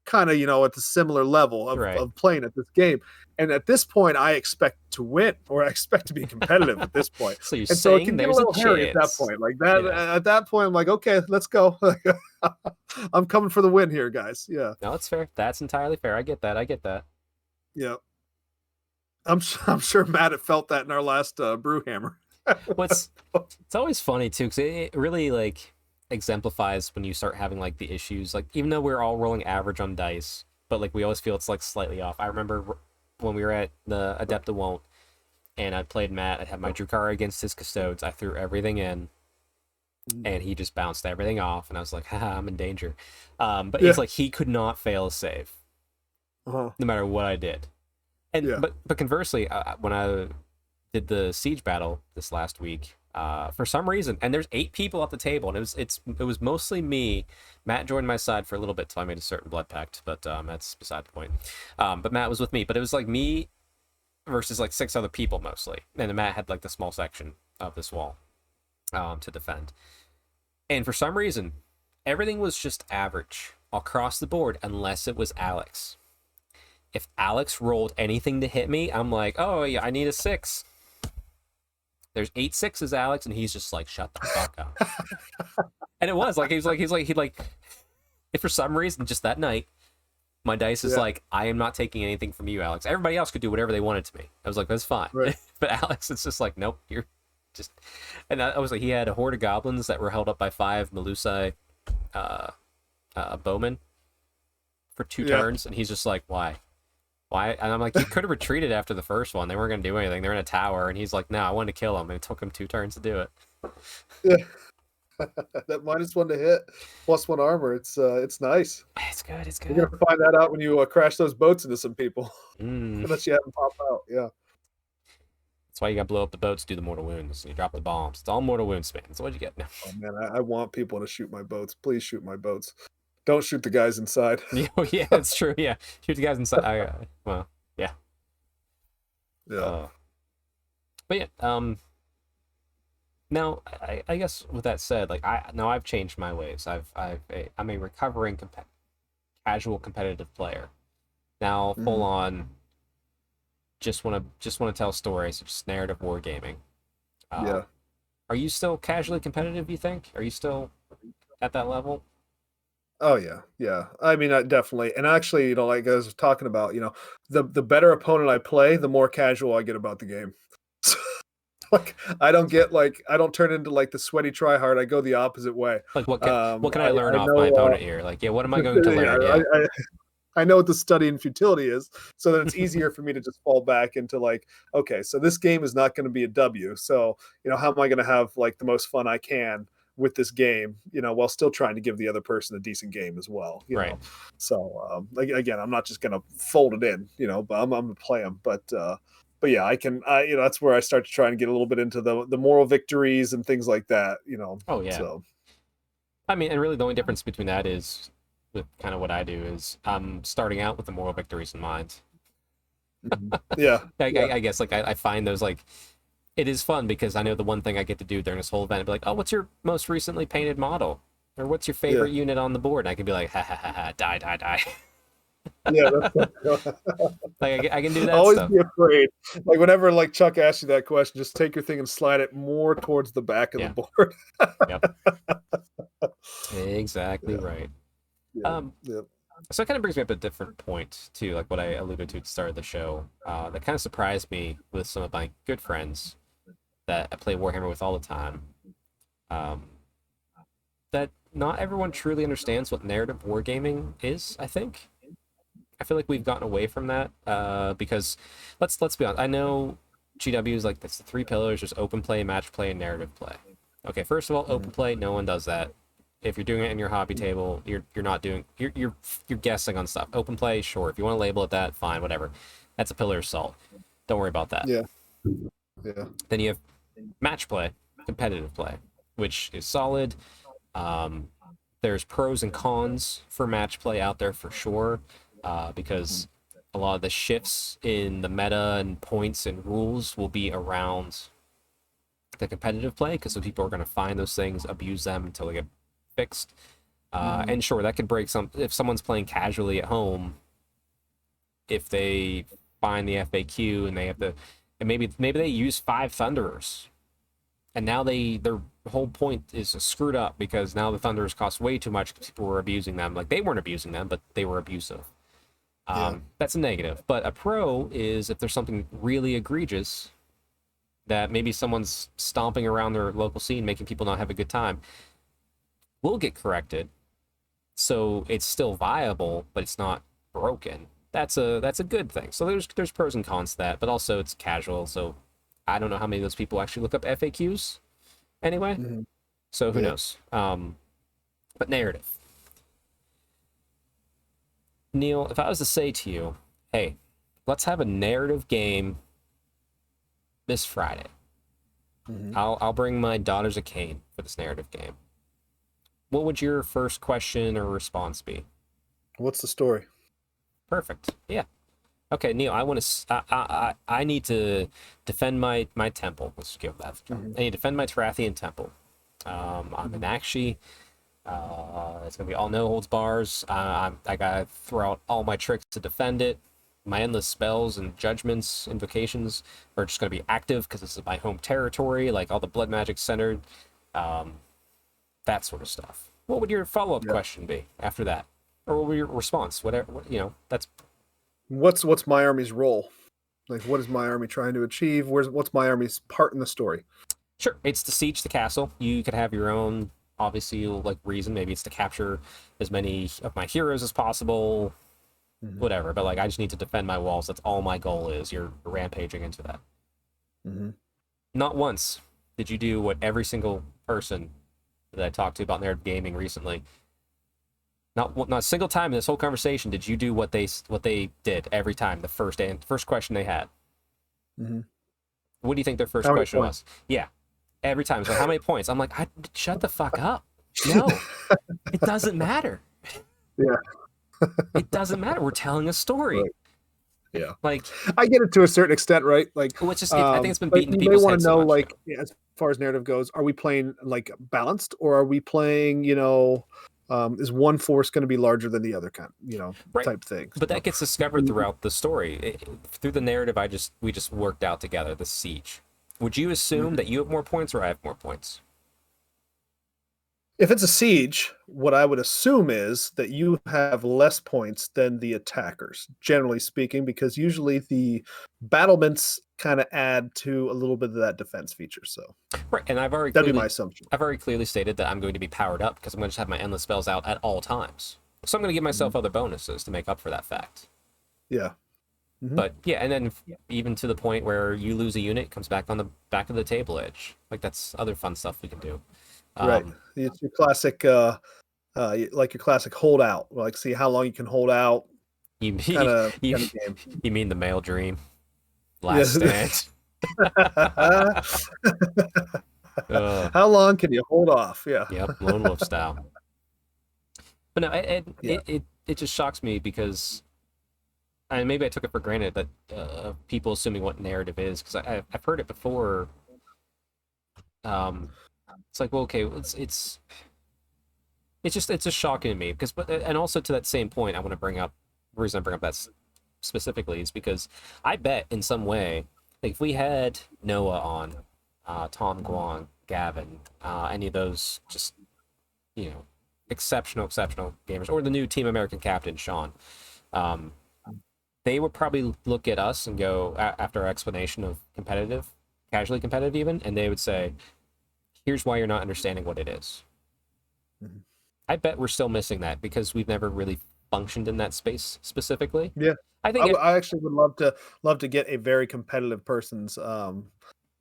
kind of you know at the similar level of, Right. of playing at this game. And at this point, I expect to win, or I expect to be competitive at this point. So you're And so it saying can get a there's a, little hairy at that point. Like that, Yeah. at that point, I'm like, okay, let's go. I'm coming for the win here, guys. Yeah, No, it's fair. That's entirely fair. I get that. I get that. yeah. I'm I'm sure Matt had felt that in our last uh, Brewhammer. What's it's always funny too because it, it really like exemplifies when you start having like the issues like even though we're all rolling average on dice but like we always feel it's like slightly off i remember when we were at the Adepticon and i played matt i had my Drukhari against his custodes i threw everything in and he just bounced everything off and i was like haha i'm in danger um but Yeah. it's like he could not fail a save Uh-huh. no matter what I did. And Yeah. but but conversely, when I did the siege battle this last week, uh, for some reason, and there's eight people at the table, and it was it's it was mostly me. Matt joined my side for a little bit till I made a certain blood pact, but um, that's beside the point. Um, but Matt was with me, but it was like me versus like six other people mostly, and Matt had like the small section of this wall. um, to defend. And for some reason, everything was just average across the board unless it was Alex. If Alex rolled anything to hit me, I'm like, oh, yeah, I need a six. There's eight sixes, Alex, and he's just like, shut the fuck up. and it was like, he was like, he's like, he like, if for some reason, just that night, my dice is Yeah. like, I am not taking anything from you, Alex. Everybody else could do whatever they wanted to me. I was like, that's fine. Right. but Alex, it's just like, nope, you're just. And I, was like, he had a horde of goblins that were held up by five Melusai uh, uh, bowmen for two Yeah. turns, and he's just like, why? Why? And I'm like, you could have retreated after the first one. They weren't going to do anything. They're in a tower, and he's like, no, I wanted to kill him, and it took him two turns to do it. Yeah. that minus one to hit, plus one armor. It's uh, it's nice. It's good. It's good. You're gonna find that out when you uh, crash those boats into some people, Mm. unless you have them pop out. Yeah. That's why you got to blow up the boats, do the mortal wounds, and you drop the bombs. It's all mortal wounds, man. So what'd you get? No. Oh man, I, I want people to shoot my boats. Please shoot my boats. Don't shoot the guys inside. oh yeah, it's true. Yeah, shoot the guys inside. I, uh, well, Yeah. Uh, but yeah, um, now I, I guess with that said, like I now I've changed my ways. I've I've a, I'm a recovering comp- casual competitive player. Now full Mhm. on. Just want to just want to tell stories. Just narrative wargaming. Uh, yeah. Are you still casually competitive? You think? Are you still at that level? Oh yeah, yeah. I mean, I definitely. And actually, you know, like I was talking about, you know, the the better opponent I play, the more casual I get about the game. like I don't get like I don't turn into like the sweaty tryhard. I go the opposite way. Like what can Um, what can I, I- learn I off know, my uh, opponent here? Like yeah, what am I going to learn? I, Yeah. I, I know what the study in futility is, so that it's easier for me to just fall back into like, okay, so this game is not going to be a W. So you know, how am I going to have like the most fun I can with this game? You know, while still trying to give the other person a decent game as well. You Right. Know? So um, like, again, I'm not just going to fold it in. You know, but I'm, I'm going to play them. But uh, but yeah, I can. I you know, that's where I start to try and get a little bit into the the moral victories and things like that. You know. Oh yeah. So I mean, and really the only difference between that is with kind of what I do is I'm starting out with the moral victories in mind. yeah. I, Yeah. I, I guess like I, I find those like it is fun because I know the one thing I get to do during this whole event is be like, oh, what's your most recently painted model? Or what's your favorite unit on the board? And I can be like, ha ha ha ha, die, die, die. Yeah. That's, like I, can- I can do that always stuff. be afraid. Like whenever like Chuck asks you that question, just take your thing and slide it more towards the back of Yeah. the board. Yeah. Exactly Yeah. right. Yeah, Um, yeah. so it kind of brings me up a different point too, like what I alluded to at the start of the show. Uh, that kind of surprised me with some of my good friends that I play Warhammer with all the time. Um, that not everyone truly understands what narrative wargaming is. I think. I feel like we've gotten away from that uh, because let's let's be honest. I know GW is like that's the three pillars: there's open play, match play, and narrative play. Okay, first of all, open play, no one does that if you're doing it in your hobby table, you're you're not doing you're you're you're guessing on stuff. Open play, sure. If you want to label it that, fine, whatever. That's a pillar of salt. Don't worry about that. Yeah. Yeah. Then you have match play, competitive play, which is solid. Um, there's pros and cons for match play out there for sure, uh, because a lot of the shifts in the meta and points and rules will be around the competitive play because some people are going to find those things, abuse them until they get fixed. Uh, and sure, that could break some. If someone's playing casually at home, if they find the FAQ and they have to, and maybe maybe they use five Thunderers, and now they their whole point is screwed up because now the Thunderers cost way too much. People were abusing them. Like they weren't abusing them, but they were abusive. Um, Yeah. That's a negative. But a pro is if there's something really egregious that maybe someone's stomping around their local scene, making people not have a good time, will get corrected. So it's still viable, but it's not broken. That's a that's a good thing. So there's there's pros and cons to that, but also it's casual. So I don't know how many of those people actually look up FAQs anyway. Mhm. So who Yeah. knows? Um, but narrative. Neil, if I was to say to you, hey, let's have a narrative game this Friday. Mhm. I'll I'll bring my daughters a Khaine for this narrative game. What would your first question or response be? What's the story? Perfect. Yeah. Okay, Neil. I want to. I, I I I need to defend my my temple. Let's give that. Mhm. I need to defend my Tarathian temple. Um, I'm an Aqshy. Uh, it's gonna be all no holds bars. Uh, I'm, I gotta throw out all my tricks to defend it. My endless spells and judgments, invocations are just gonna be active because this is my home territory. Like all the blood magic centered, um, that sort of stuff. What would your follow up Yeah. question be after that, or what would your response? Whatever what, you know. That's What's what's my army's role? Like, what is my army trying to achieve? Where's what's my army's part in the story? Sure, it's to siege the castle. You could have your own, obviously, like reason. Maybe it's to capture as many of my heroes as possible, Mhm. whatever. But like, I just need to defend my walls. That's all my goal is. You're rampaging into that. Mm-hmm. Not once did you do what every single person that I talked to about nerd gaming recently. Not not a single time in this whole conversation did you do what they what they did every time. The first an- first question they had. Mm-hmm. What do you think their first How question points? was? Yeah. Every time. So how many points? I'm like, I, shut the fuck up. No, it doesn't matter. Yeah. it doesn't matter. We're telling a story. Right. Yeah. Like, I get it to a certain extent, right? Like, well, it's just, it, I think it's been Um, beaten to you may want to know, much, like, yeah, as far as narrative goes, are we playing like balanced, or are we playing, you know, um, is one force going to be larger than the other kind, you know, Right. type thing? But that gets discovered throughout the story. It- through the narrative, I just we just worked out together the siege. Would you Mm-hmm. assume that you have more points or I have more points? If it's a siege, what I would assume is that you have less points than the attackers, generally speaking, because usually the battlements kind of add to a little bit of that defense feature. So Right, and I've already that'd be clearly, my assumption. I've already clearly stated that I'm going to be powered up because I'm going to just have my endless spells out at all times. So I'm going to give myself other bonuses to make up for that fact. Yeah. Mhm. But yeah, and then f- even to the point where you lose a unit, comes back on the back of the table edge. Like that's other fun stuff we can do. Right. Um, It's your classic, uh, uh, like your classic holdout. Like, see how long you can hold out, You, kind of you, game. you mean the male dream? Last stand. Ugh. how long can you hold off? Yeah. Yep, lone wolf style. But no, it it, Yeah. it it it just shocks me because, and maybe I took it for granted that uh, people assuming what narrative is because I I've heard it before. Um, it's like well, okay, it's it's it's just it's just shocking to me because but and also to that same point, I want to bring up the reason I bring up that specifically is because I bet in some way, like if we had Noah on, uh, Tom Guang, Gavin, uh, any of those just you know exceptional exceptional gamers or the new team american captain sean um, they would probably look at us and go after our explanation of competitive casually competitive even and they would say here's why you're not understanding what it is." Mhm. i bet we're still missing that because we've never really functioned in that space specifically Yeah. i I, think I actually would love to love to get a very competitive person's um,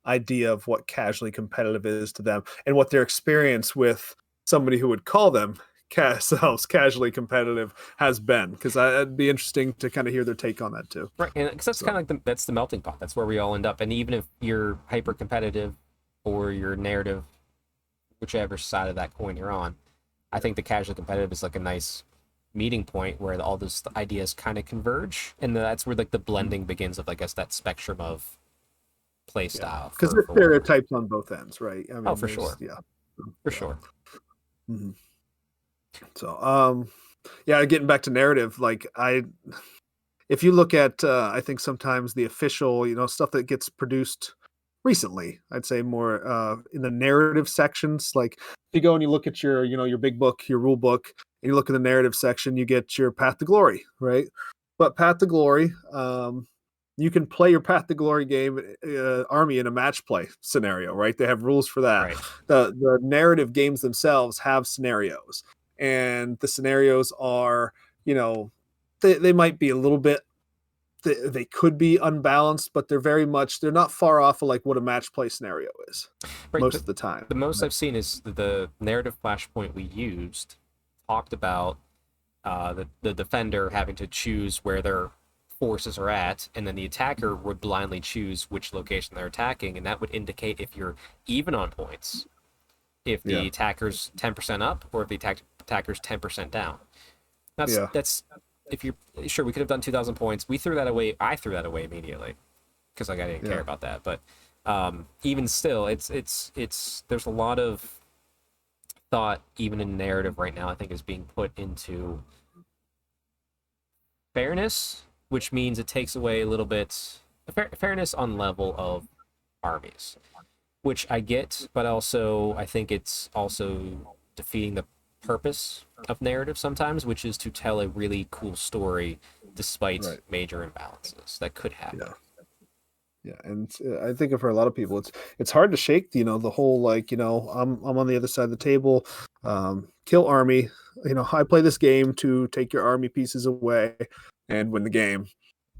idea of what casually competitive is to them and what their experience with somebody who would call them ca- selves casually competitive has been because it'd be interesting to kind of hear their take on that too. Right, and because that's So- kind of like the, that's the melting pot. That's where we all end up. And even if you're hyper competitive or you're narrative, whichever side of that coin you're on, I think the casual competitive is like a nice meeting point where all those ideas kind of converge, and that's where like the blending begins of, I guess, that spectrum of play style. Because there's whatever. stereotypes on both ends, right? I mean, Oh, for sure. Yeah, for so- sure. Mhm. So, um, yeah, getting back to narrative, like I, if you look at, uh, I think sometimes the official, you know, stuff that gets produced recently, I'd say more uh, in the narrative sections. Like if you go and you look at your, you know, your big book, your rule book, and you look at the narrative section, you get your Path to Glory, right? But Path to Glory, um, you can play your Path to Glory game uh, army in a match play scenario, right? They have rules for that Right. the the narrative games themselves have scenarios and the scenarios are you know they, they might be a little bit they, they could be unbalanced but they're very much they're not far off of like what a match play scenario is Right. most the- of the time The most I've seen is the narrative flashpoint we used talked about uh, the the defender having to choose where their forces are at, and then the attacker would blindly choose which location they're attacking, and that would indicate if you're even on points, if the Yeah. attacker's ten percent up, or if the attack, attacker's ten percent down. That's Yeah. that's if you're sure we could have done two thousand points. We threw that away. I threw that away immediately because like I didn't Yeah. care about that. But um, even still, it's it's it's there's a lot of thought, even in narrative right now, I think is being put into fairness, which means it takes away a little bit fair, fairness on level of armies, which I get, but also I think it's also defeating the purpose of narrative sometimes, which is to tell a really cool story despite Right. major imbalances that could happen. Yeah. Yeah, and uh, I think for a lot of people, it's it's hard to shake. You know, the whole like, you know, I'm I'm on the other side of the table. Um, kill army. You know, I play this game to take your army pieces away and win the game.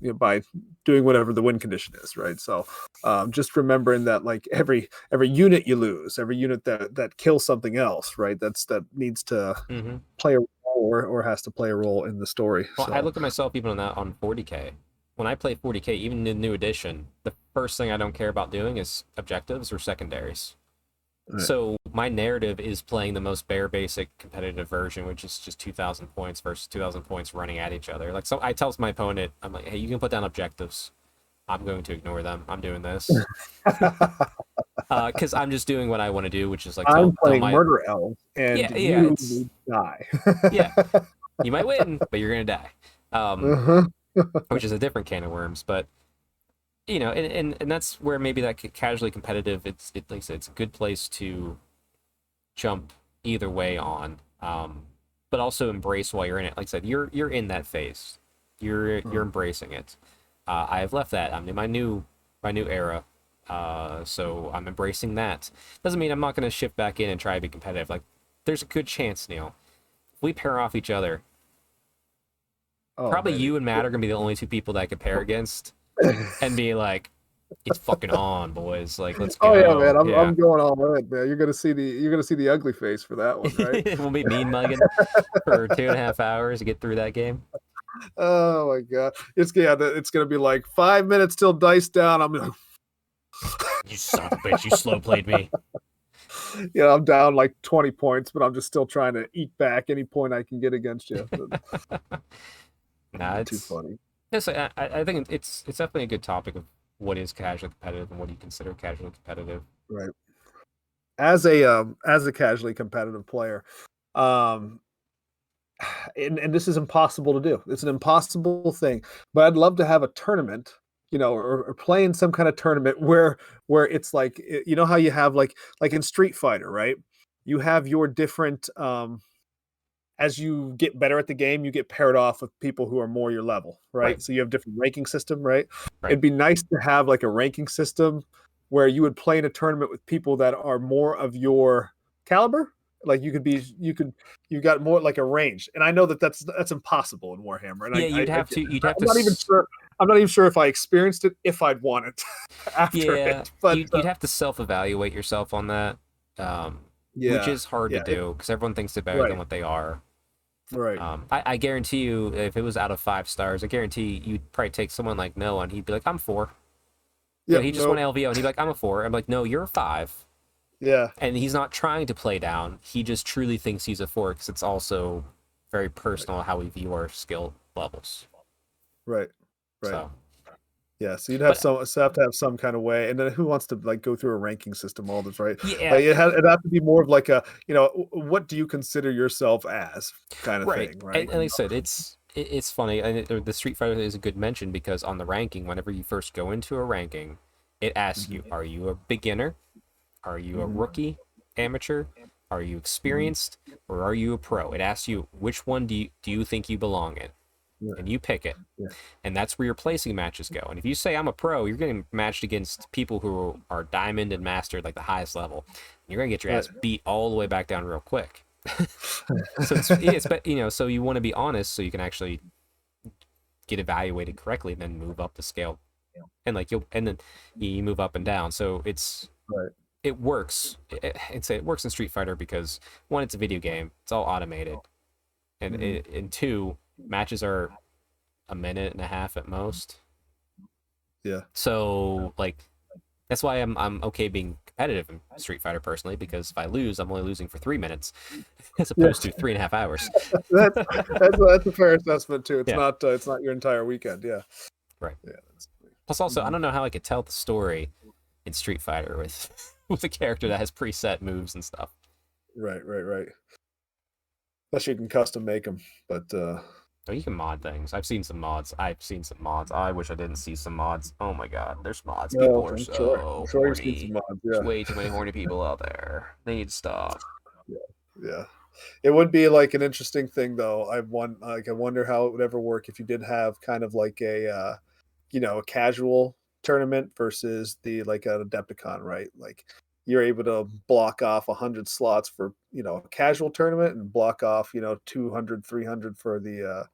You know, by doing whatever the win condition is, right? So, um, just remembering that, like every every unit you lose, every unit that that kills something else, right? That's that needs to hmm play a role or or has to play a role in the story. Well, so, I look at myself even on that on 40k. When I play 40k, even in the new edition, the first thing I don't care about doing is objectives or secondaries. Right. So my narrative is playing the most bare basic competitive version, which is just 2,000 points versus 2,000 points running at each other. Like so, I tell my opponent, I'm like, hey, you can put down objectives. I'm going to ignore them. I'm doing this because I'm just doing what I want to do, which is like tell, I'm tell playing my murder elves, and Yeah, yeah, you die. yeah, you might win, but you're gonna die. Um, Uh-huh. which is a different can of worms. But you know, and and, and that's where maybe that casually competitive. It's it like I said, it's a good place to jump either way on, um, but also embrace while you're in it. Like I said, you're you're in that phase. You're you're embracing it. Uh, I have left that. I'm in my new my new era. Uh, so I'm embracing that. Doesn't mean I'm not going to shift back in and try to be competitive. Like, there's a good chance, Neil. If we pair off each other, Oh, probably man. you and Matt are gonna be the only two people that I could pair against and be like, it's fucking on, boys. Like, let's go. Oh yeah, man, I'm, Yeah. I'm going all in, man. You're gonna see the you're gonna see the ugly face for that one, right? we'll be mean mugging for two and a half hours to get through that game. oh my god, it's yeah, it's gonna be like five minutes till dice down. I'm like, You son of a bitch, you slow played me. you know I'm down like 20 points, but I'm just still trying to eat back any point I can get against you. Nah, it's Too funny. Yes, I, I think it's it's definitely a good topic of what is casually competitive and what do you consider casually competitive. Right. As a um as a casually competitive player, um and, and this is impossible to do. It's an impossible thing. But I'd love to have a tournament, you know, or, or play in some kind of tournament where where it's like you know how you have like like in Street Fighter, right? You have your different um as you get better at the game, you get paired off with people who are more your level, right? Right. So you have different ranking system, right? Right. It'd be nice to have like a ranking system where you would play in a tournament with people that are more of your caliber. Like you could be, you could, you got more like a range, and I know that that's that's impossible in Warhammer. And yeah, I, you'd I, have I, to you'd have to I'm to not even sure. I'm not even sure if I experienced it if I'd want it after yeah, it. But you'd, uh, you'd have to self-evaluate yourself on that, um, yeah, which is hard yeah, to do because everyone thinks they're better Right. than what they are. Right. Um, I, I guarantee you, if it was out of five stars, I guarantee you'd probably take someone like Noah and he'd be like, "I'm four. Yeah, he just no, won LVO and he'd be like, "I'm a four. I'm like, "No, you're a five. yeah, And he's not trying to play down. He just truly thinks he's a four because it's also very personal how we view our skill levels. right, right. So Yeah, so you'd have But- some, so have to have some kind of way, and then who wants to like go through a ranking system all this, right? yeah, Like it had it have to be more of like a, you know, what do you consider yourself as kind of right. thing, right? And, and like I said, it's it's funny, and it, the Street Fighter is a good mention because on the ranking, whenever you first go into a ranking, it asks you, are you a beginner? Are you a Mhm. rookie, amateur? Are you experienced, or are you a pro? It asks you which one do you do you think you belong in, Yeah. and you pick it, Yeah. and that's where your placing matches go. And if you say I'm a pro, you're getting matched against people who are diamond and mastered, like the highest level. You're gonna get your ass beat all the way back down real quick. so it's, it's but you know so you want to be honest so you can actually get evaluated correctly and then move up the scale and like you'll and then you move up and down so it's Right. it works it, it's it works in street fighter because one it's a video game it's all automated and Mhm. it, and two matches are a minute and a half at most Yeah. so like that's why i'm i'm okay being competitive in street fighter personally because if i lose i'm only losing for three minutes as opposed to three and a half hours that's, that's that's a fair assessment too. It's Yeah. not uh, it's not your entire weekend. Yeah. Right. Yeah. That's, Plus, also, I Mhm. don't know how I could tell the story in Street Fighter with with a character that has preset moves and stuff. right, right, right. Unless you can custom make them, but uh Oh, you can mod things. I've seen some mods. I've seen some mods. I wish I didn't see some mods. Oh my god, there's mods. no, People are I'm so sure, I'm sure horny. some mods. Yeah, There's way too many horny people out there. They need to stop. yeah. It would be like an interesting thing, though. I want, like, I wonder how it would ever work if you did have kind of like a, uh, you know, a casual tournament versus the like an Adepticon, right? Like, you're able to block off 100 slots for you know a casual tournament and block off you know 200 300 for the uh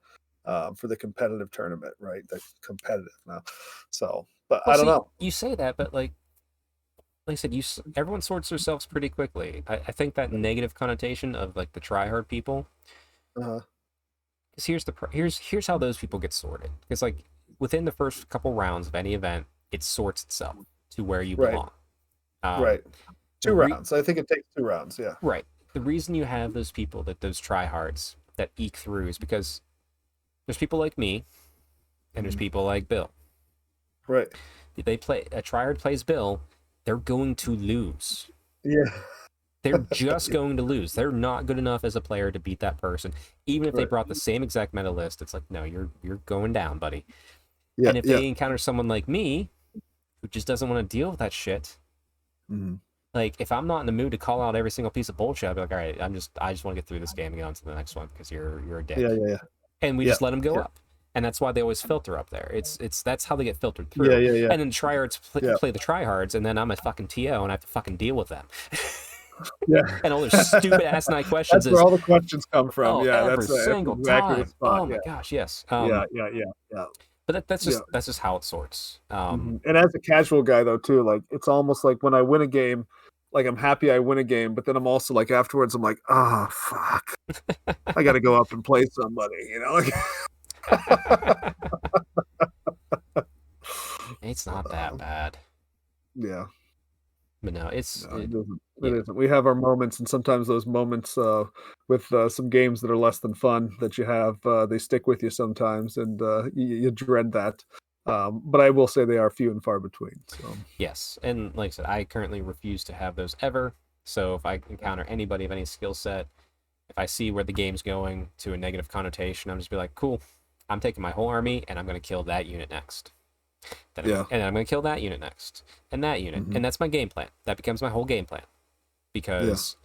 um, for the competitive tournament right the competitive now so but Well, i don't see, know You say that, but like, like I said, you everyone sorts themselves pretty quickly. I, I think that negative connotation of like the tryhard people. uh, Because here's the here's here's how those people get sorted. Because like within the first couple rounds of any event, it sorts itself to where you Right. belong. Um, right two re- rounds i think it takes two rounds yeah Right. The reason you have those people that those tryhards that eke through is because there's people like me, and there's Mhm. people like Bill. right They play a tryhard plays Bill, they're going to lose. yeah They're just going to lose. They're not good enough as a player to beat that person. Even if they brought the same exact meta list, it's like, no, you're you're going down, buddy. yeah and if yeah they encounter someone like me, who just doesn't want to deal with that shit, Mhm. like if I'm not in the mood to call out every single piece of bullshit, I'd be like, all right, I'm just I just want to get through this game and get on to the next one because you're you're a dick. yeah yeah yeah And we Yeah, just let them go yeah. up. And that's why they always filter up there. It's it's that's how they get filtered through. yeah yeah yeah And then tryhards play, Yeah. play the tryhards, and then I'm a fucking TO and I have to fucking deal with them. yeah and all their stupid ass night questions that's is where all the questions come from oh, yeah every that's, uh, that's single exactly time. spot oh my yeah. gosh, yes. Um, yeah yeah yeah yeah But that, that's just Yeah. that's just how it sorts. Um, Mhm. And as a casual guy though too, like it's almost like when I win a game, like I'm happy I win a game, but then I'm also like afterwards I'm like, oh fuck. I gotta go up and play somebody, you know? Like it's not that Um, bad. Yeah. But no, it's No, it- it doesn't. yeah. It isn't. We have our moments, and sometimes those moments uh, with uh, some games that are less than fun that you have, uh, they stick with you sometimes, and uh, you, you dread that. Um, but I will say they are few and far between. So yes. And like I said, I currently refuse to have those ever. So if I encounter anybody of any skill set, if I see where the game's going to a negative connotation, I'm just be like, cool, I'm taking my whole army and I'm gonna kill that unit next. Then I'm- Yeah. and then I'm gonna kill that unit next, and that unit, Mhm. and that's my game plan. That becomes my whole game plan, because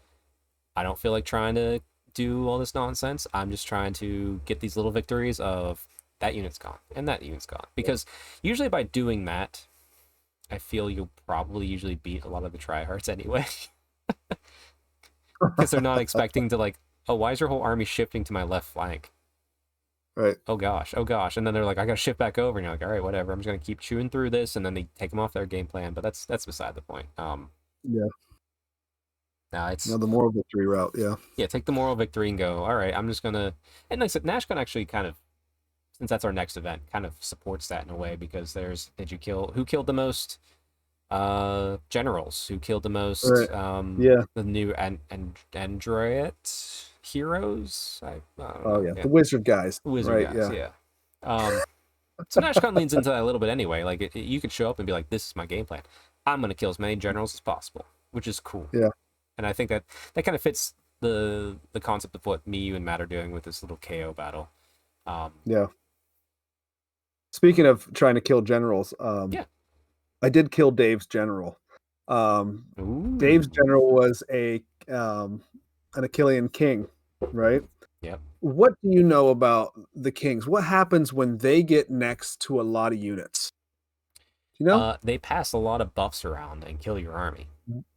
I don't feel like trying to do all this nonsense. I'm just trying to get these little victories of that unit's gone and that unit's gone. Because usually by doing that, I feel you'll probably usually beat a lot of the tryhards anyway. Because they're not expecting to like, oh, why is your whole army shifting to my left flank? Right, Oh gosh, oh gosh, and then they're like, I gotta shift back over, and you're like, all right, whatever. I'm just gonna keep chewing through this, and then they take them off their game plan. But that's that's beside the point. Um, Yeah. No, it's now the moral victory route. Yeah, yeah, take the moral victory and go. All right, I'm just gonna. And like I said, NashCon actually kind of, since that's our next event, kind of supports that in a way because there's did you kill who killed the most, uh, generals who killed the most, Right. um, yeah. the new and and Android heroes. I, I Oh know. yeah, the wizard guys. Wizard right, guys, yeah. yeah. Um, so NashCon leans into that a little bit anyway. Like it, it- you could show up and be like, "This is my game plan. I'm gonna kill as many generals as possible," which is cool. Yeah. And I think that that kind of fits the the concept of what me, you, and Matt are doing with this little KO battle. Um, Yeah. Speaking of trying to kill generals, um, Yeah. I did kill Dave's general. Um. Dave's general was a um, an Akhelian king, right? Yep. What do you know about the kings? What happens when they get next to a lot of units? Do you know Uh, they pass a lot of buffs around and kill your army.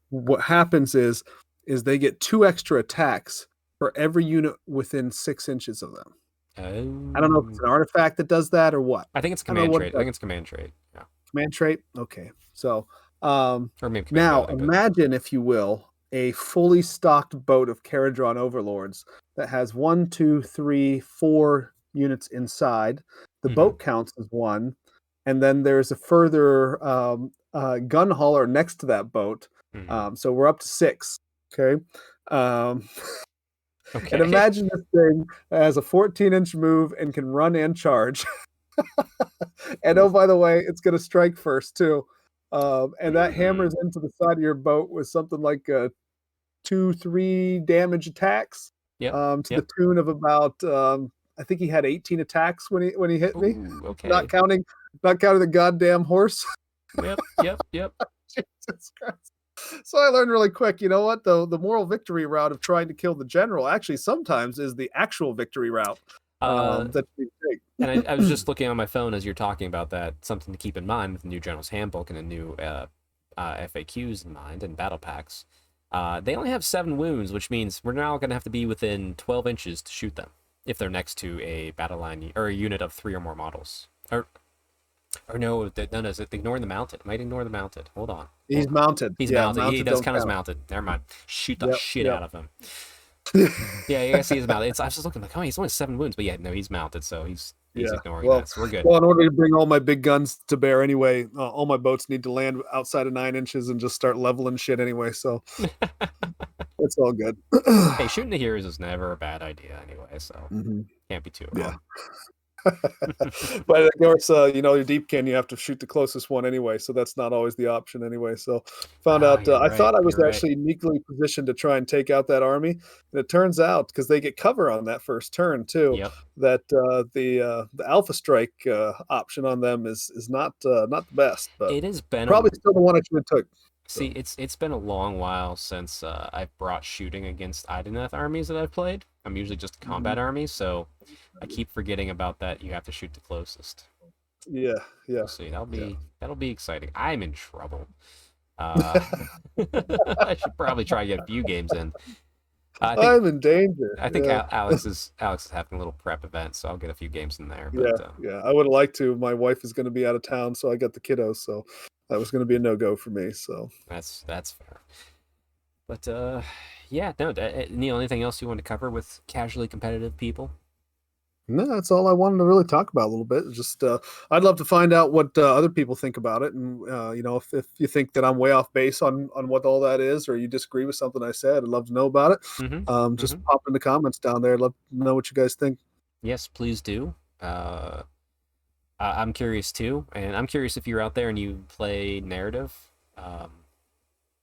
what happens is is they get two extra attacks for every unit within six inches of them. Oh. I don't know if it's an artifact that does that or what. I think it's command trait. I think it's command trait. Yeah. Command trait. Okay, so um, Or maybe Now, ability, but- imagine, if you will, a fully stocked boat of Kharadron overlords that has one, two, three, four units inside. The Mhm. boat counts as one, and then there's a further um, uh, gun hauler next to that boat. Mhm. Um, so we're up to six. Okay. Um, okay. and imagine this thing has a 14 inch move and can run and charge. and oh, by the way, it's going to strike first too. Um, and that hammers into the side of your boat with something like a two, three damage attacks. Yep, Um, to yep. the tune of about um, I think he had 18 attacks when he when he hit me. Okay. Not counting not counting the goddamn horse. Yep, yep, yep. Jesus Christ. So I learned really quick, you know what? The the moral victory route of trying to kill the general actually sometimes is the actual victory route. Uh, Um, that you take. and I, I was just looking on my phone as you're talking about that. Something to keep in mind with the new General's Handbook and the new uh, uh, FAQs in mind and battle packs. Uh, they only have seven wounds, which means we're now going to have to be within 12 inches to shoot them if they're next to a battle line or a unit of three or more models. Or, or no, no, no, is it ignoring the mounted? Might ignore the mounted. Hold on. He's mounted. He's Yeah, mounted. He does don't count as mounted. Never mind. Shoot the Yep, shit yep. out of him. Yeah, you guys see his mounted. It's, I was just looking like, oh, he's only seven wounds, but yeah, no, he's mounted, so he's he's Yeah, ignoring well- that. So we're good. Well, in order to bring all my big guns to bear anyway, uh, all my boats need to land outside of nine inches and just start leveling shit anyway. So it's all good. hey, shooting the heroes is never a bad idea anyway, so Mhm. can't be too Yeah. but of course, uh, you know, your deep can, you have to shoot the closest one anyway. So that's not always the option anyway. So found Oh, out, uh, you're I thought I was you're right. actually uniquely positioned to try and take out that army. And it turns out, because they get cover on that first turn too, Yep. that uh, the uh, the Alpha Strike uh, option on them is is not uh, not the best. But It has been probably a, still the one I should have took. see it's it's been a long while since uh, I've brought shooting against Idoneth armies that I've played. I'm usually just a Mm-hmm. combat army, so I keep forgetting about that. You have to shoot the closest. Yeah, yeah. We'll see. That'll be Yeah. that'll be exciting. I'm in trouble. Uh, I should probably try to get a few games in. I I'm in danger. I think yeah. Alex is Alex is having a little prep event, so I'll get a few games in there. But yeah, uh, yeah. I would have liked to. My wife is going to be out of town, so I got the kiddos. So that was going to be a no go for me. So That's that's fair. But uh, yeah, no. Neil, anything else you want to cover with casually competitive people? no, that's all I wanted to really talk about a little bit. Just uh, I'd love to find out what uh, other people think about it, and uh, you know, if, if you think that I'm way off base on on what all that is, or you disagree with something I said, I'd love to know about it. Mm-hmm. Um, just pop in the comments down there. I'd love to know what you guys think. Yes, please do. Uh, I'm curious too, and I'm curious if you're out there and you play narrative. Um,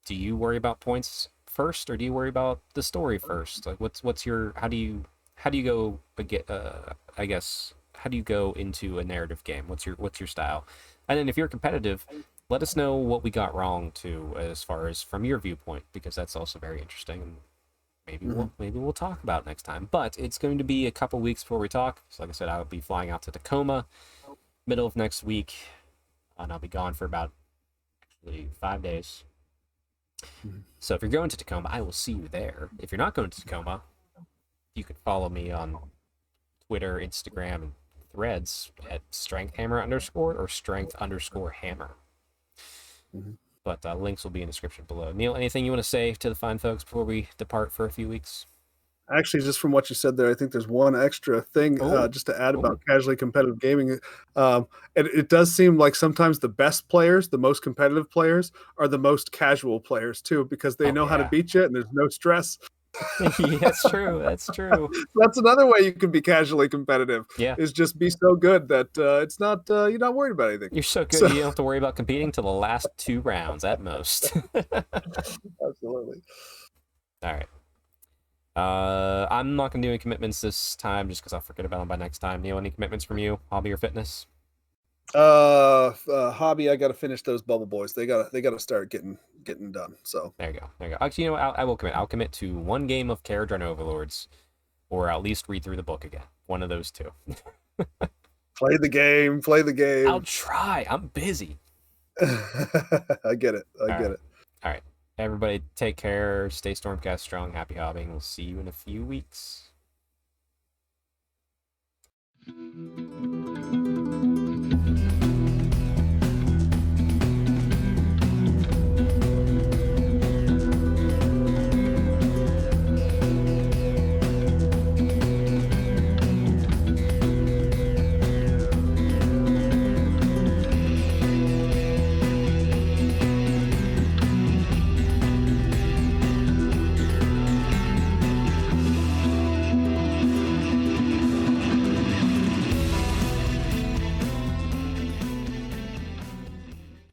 do you worry about points first, or do you worry about the story first? Like, what's what's your how do you how do you go beg- uh, I guess how do you go into a narrative game? What's your what's your style? And then if you're competitive, let us know what we got wrong too, as far as from your viewpoint, because that's also very interesting. And maybe we'll maybe we'll talk about it next time. But it's going to be a couple weeks before we talk. So like I said, I'll be flying out to Tacoma middle of next week, and I'll be gone for about actually five days. So if you're going to Tacoma, I will see you there. If you're not going to Tacoma, you can follow me on Twitter, Instagram, and Threads at Strength Hammer underscore or Strength underscore Hammer. Mhm. But uh, links will be in the description below. Neil, anything you want to say to the fine folks before we depart for a few weeks? Actually, just from what you said there, I think there's one extra thing Oh, uh, just to add oh. about casually competitive gaming. Um, and it does seem like sometimes the best players, the most competitive players, are the most casual players too, because they Oh, know how to beat you and there's no stress. yeah, that's true. That's true. That's another way you can be casually competitive. Yeah. is just be so good that uh, it's not uh, you're not worried about anything. You're so good, So- you don't have to worry about competing till the last two rounds at most. Absolutely. All right. Uh, I'm not gonna do any commitments this time, just because I'll forget about them by next time. Neil, any commitments from you? Hobby or fitness? Uh, uh, hobby. I got to finish those bubble boys. They got to they got to start getting getting done. So There you go. There you go. Actually, you know, what? I'll, I will commit. I'll commit to one game of Kharadron Overlords, or at least read through the book again. One of those two. play the game. Play the game. I'll try. I'm busy. I get it. I All get right. it. Everybody, take care. Stay Stormcast strong. Happy hobbying. We'll see you in a few weeks.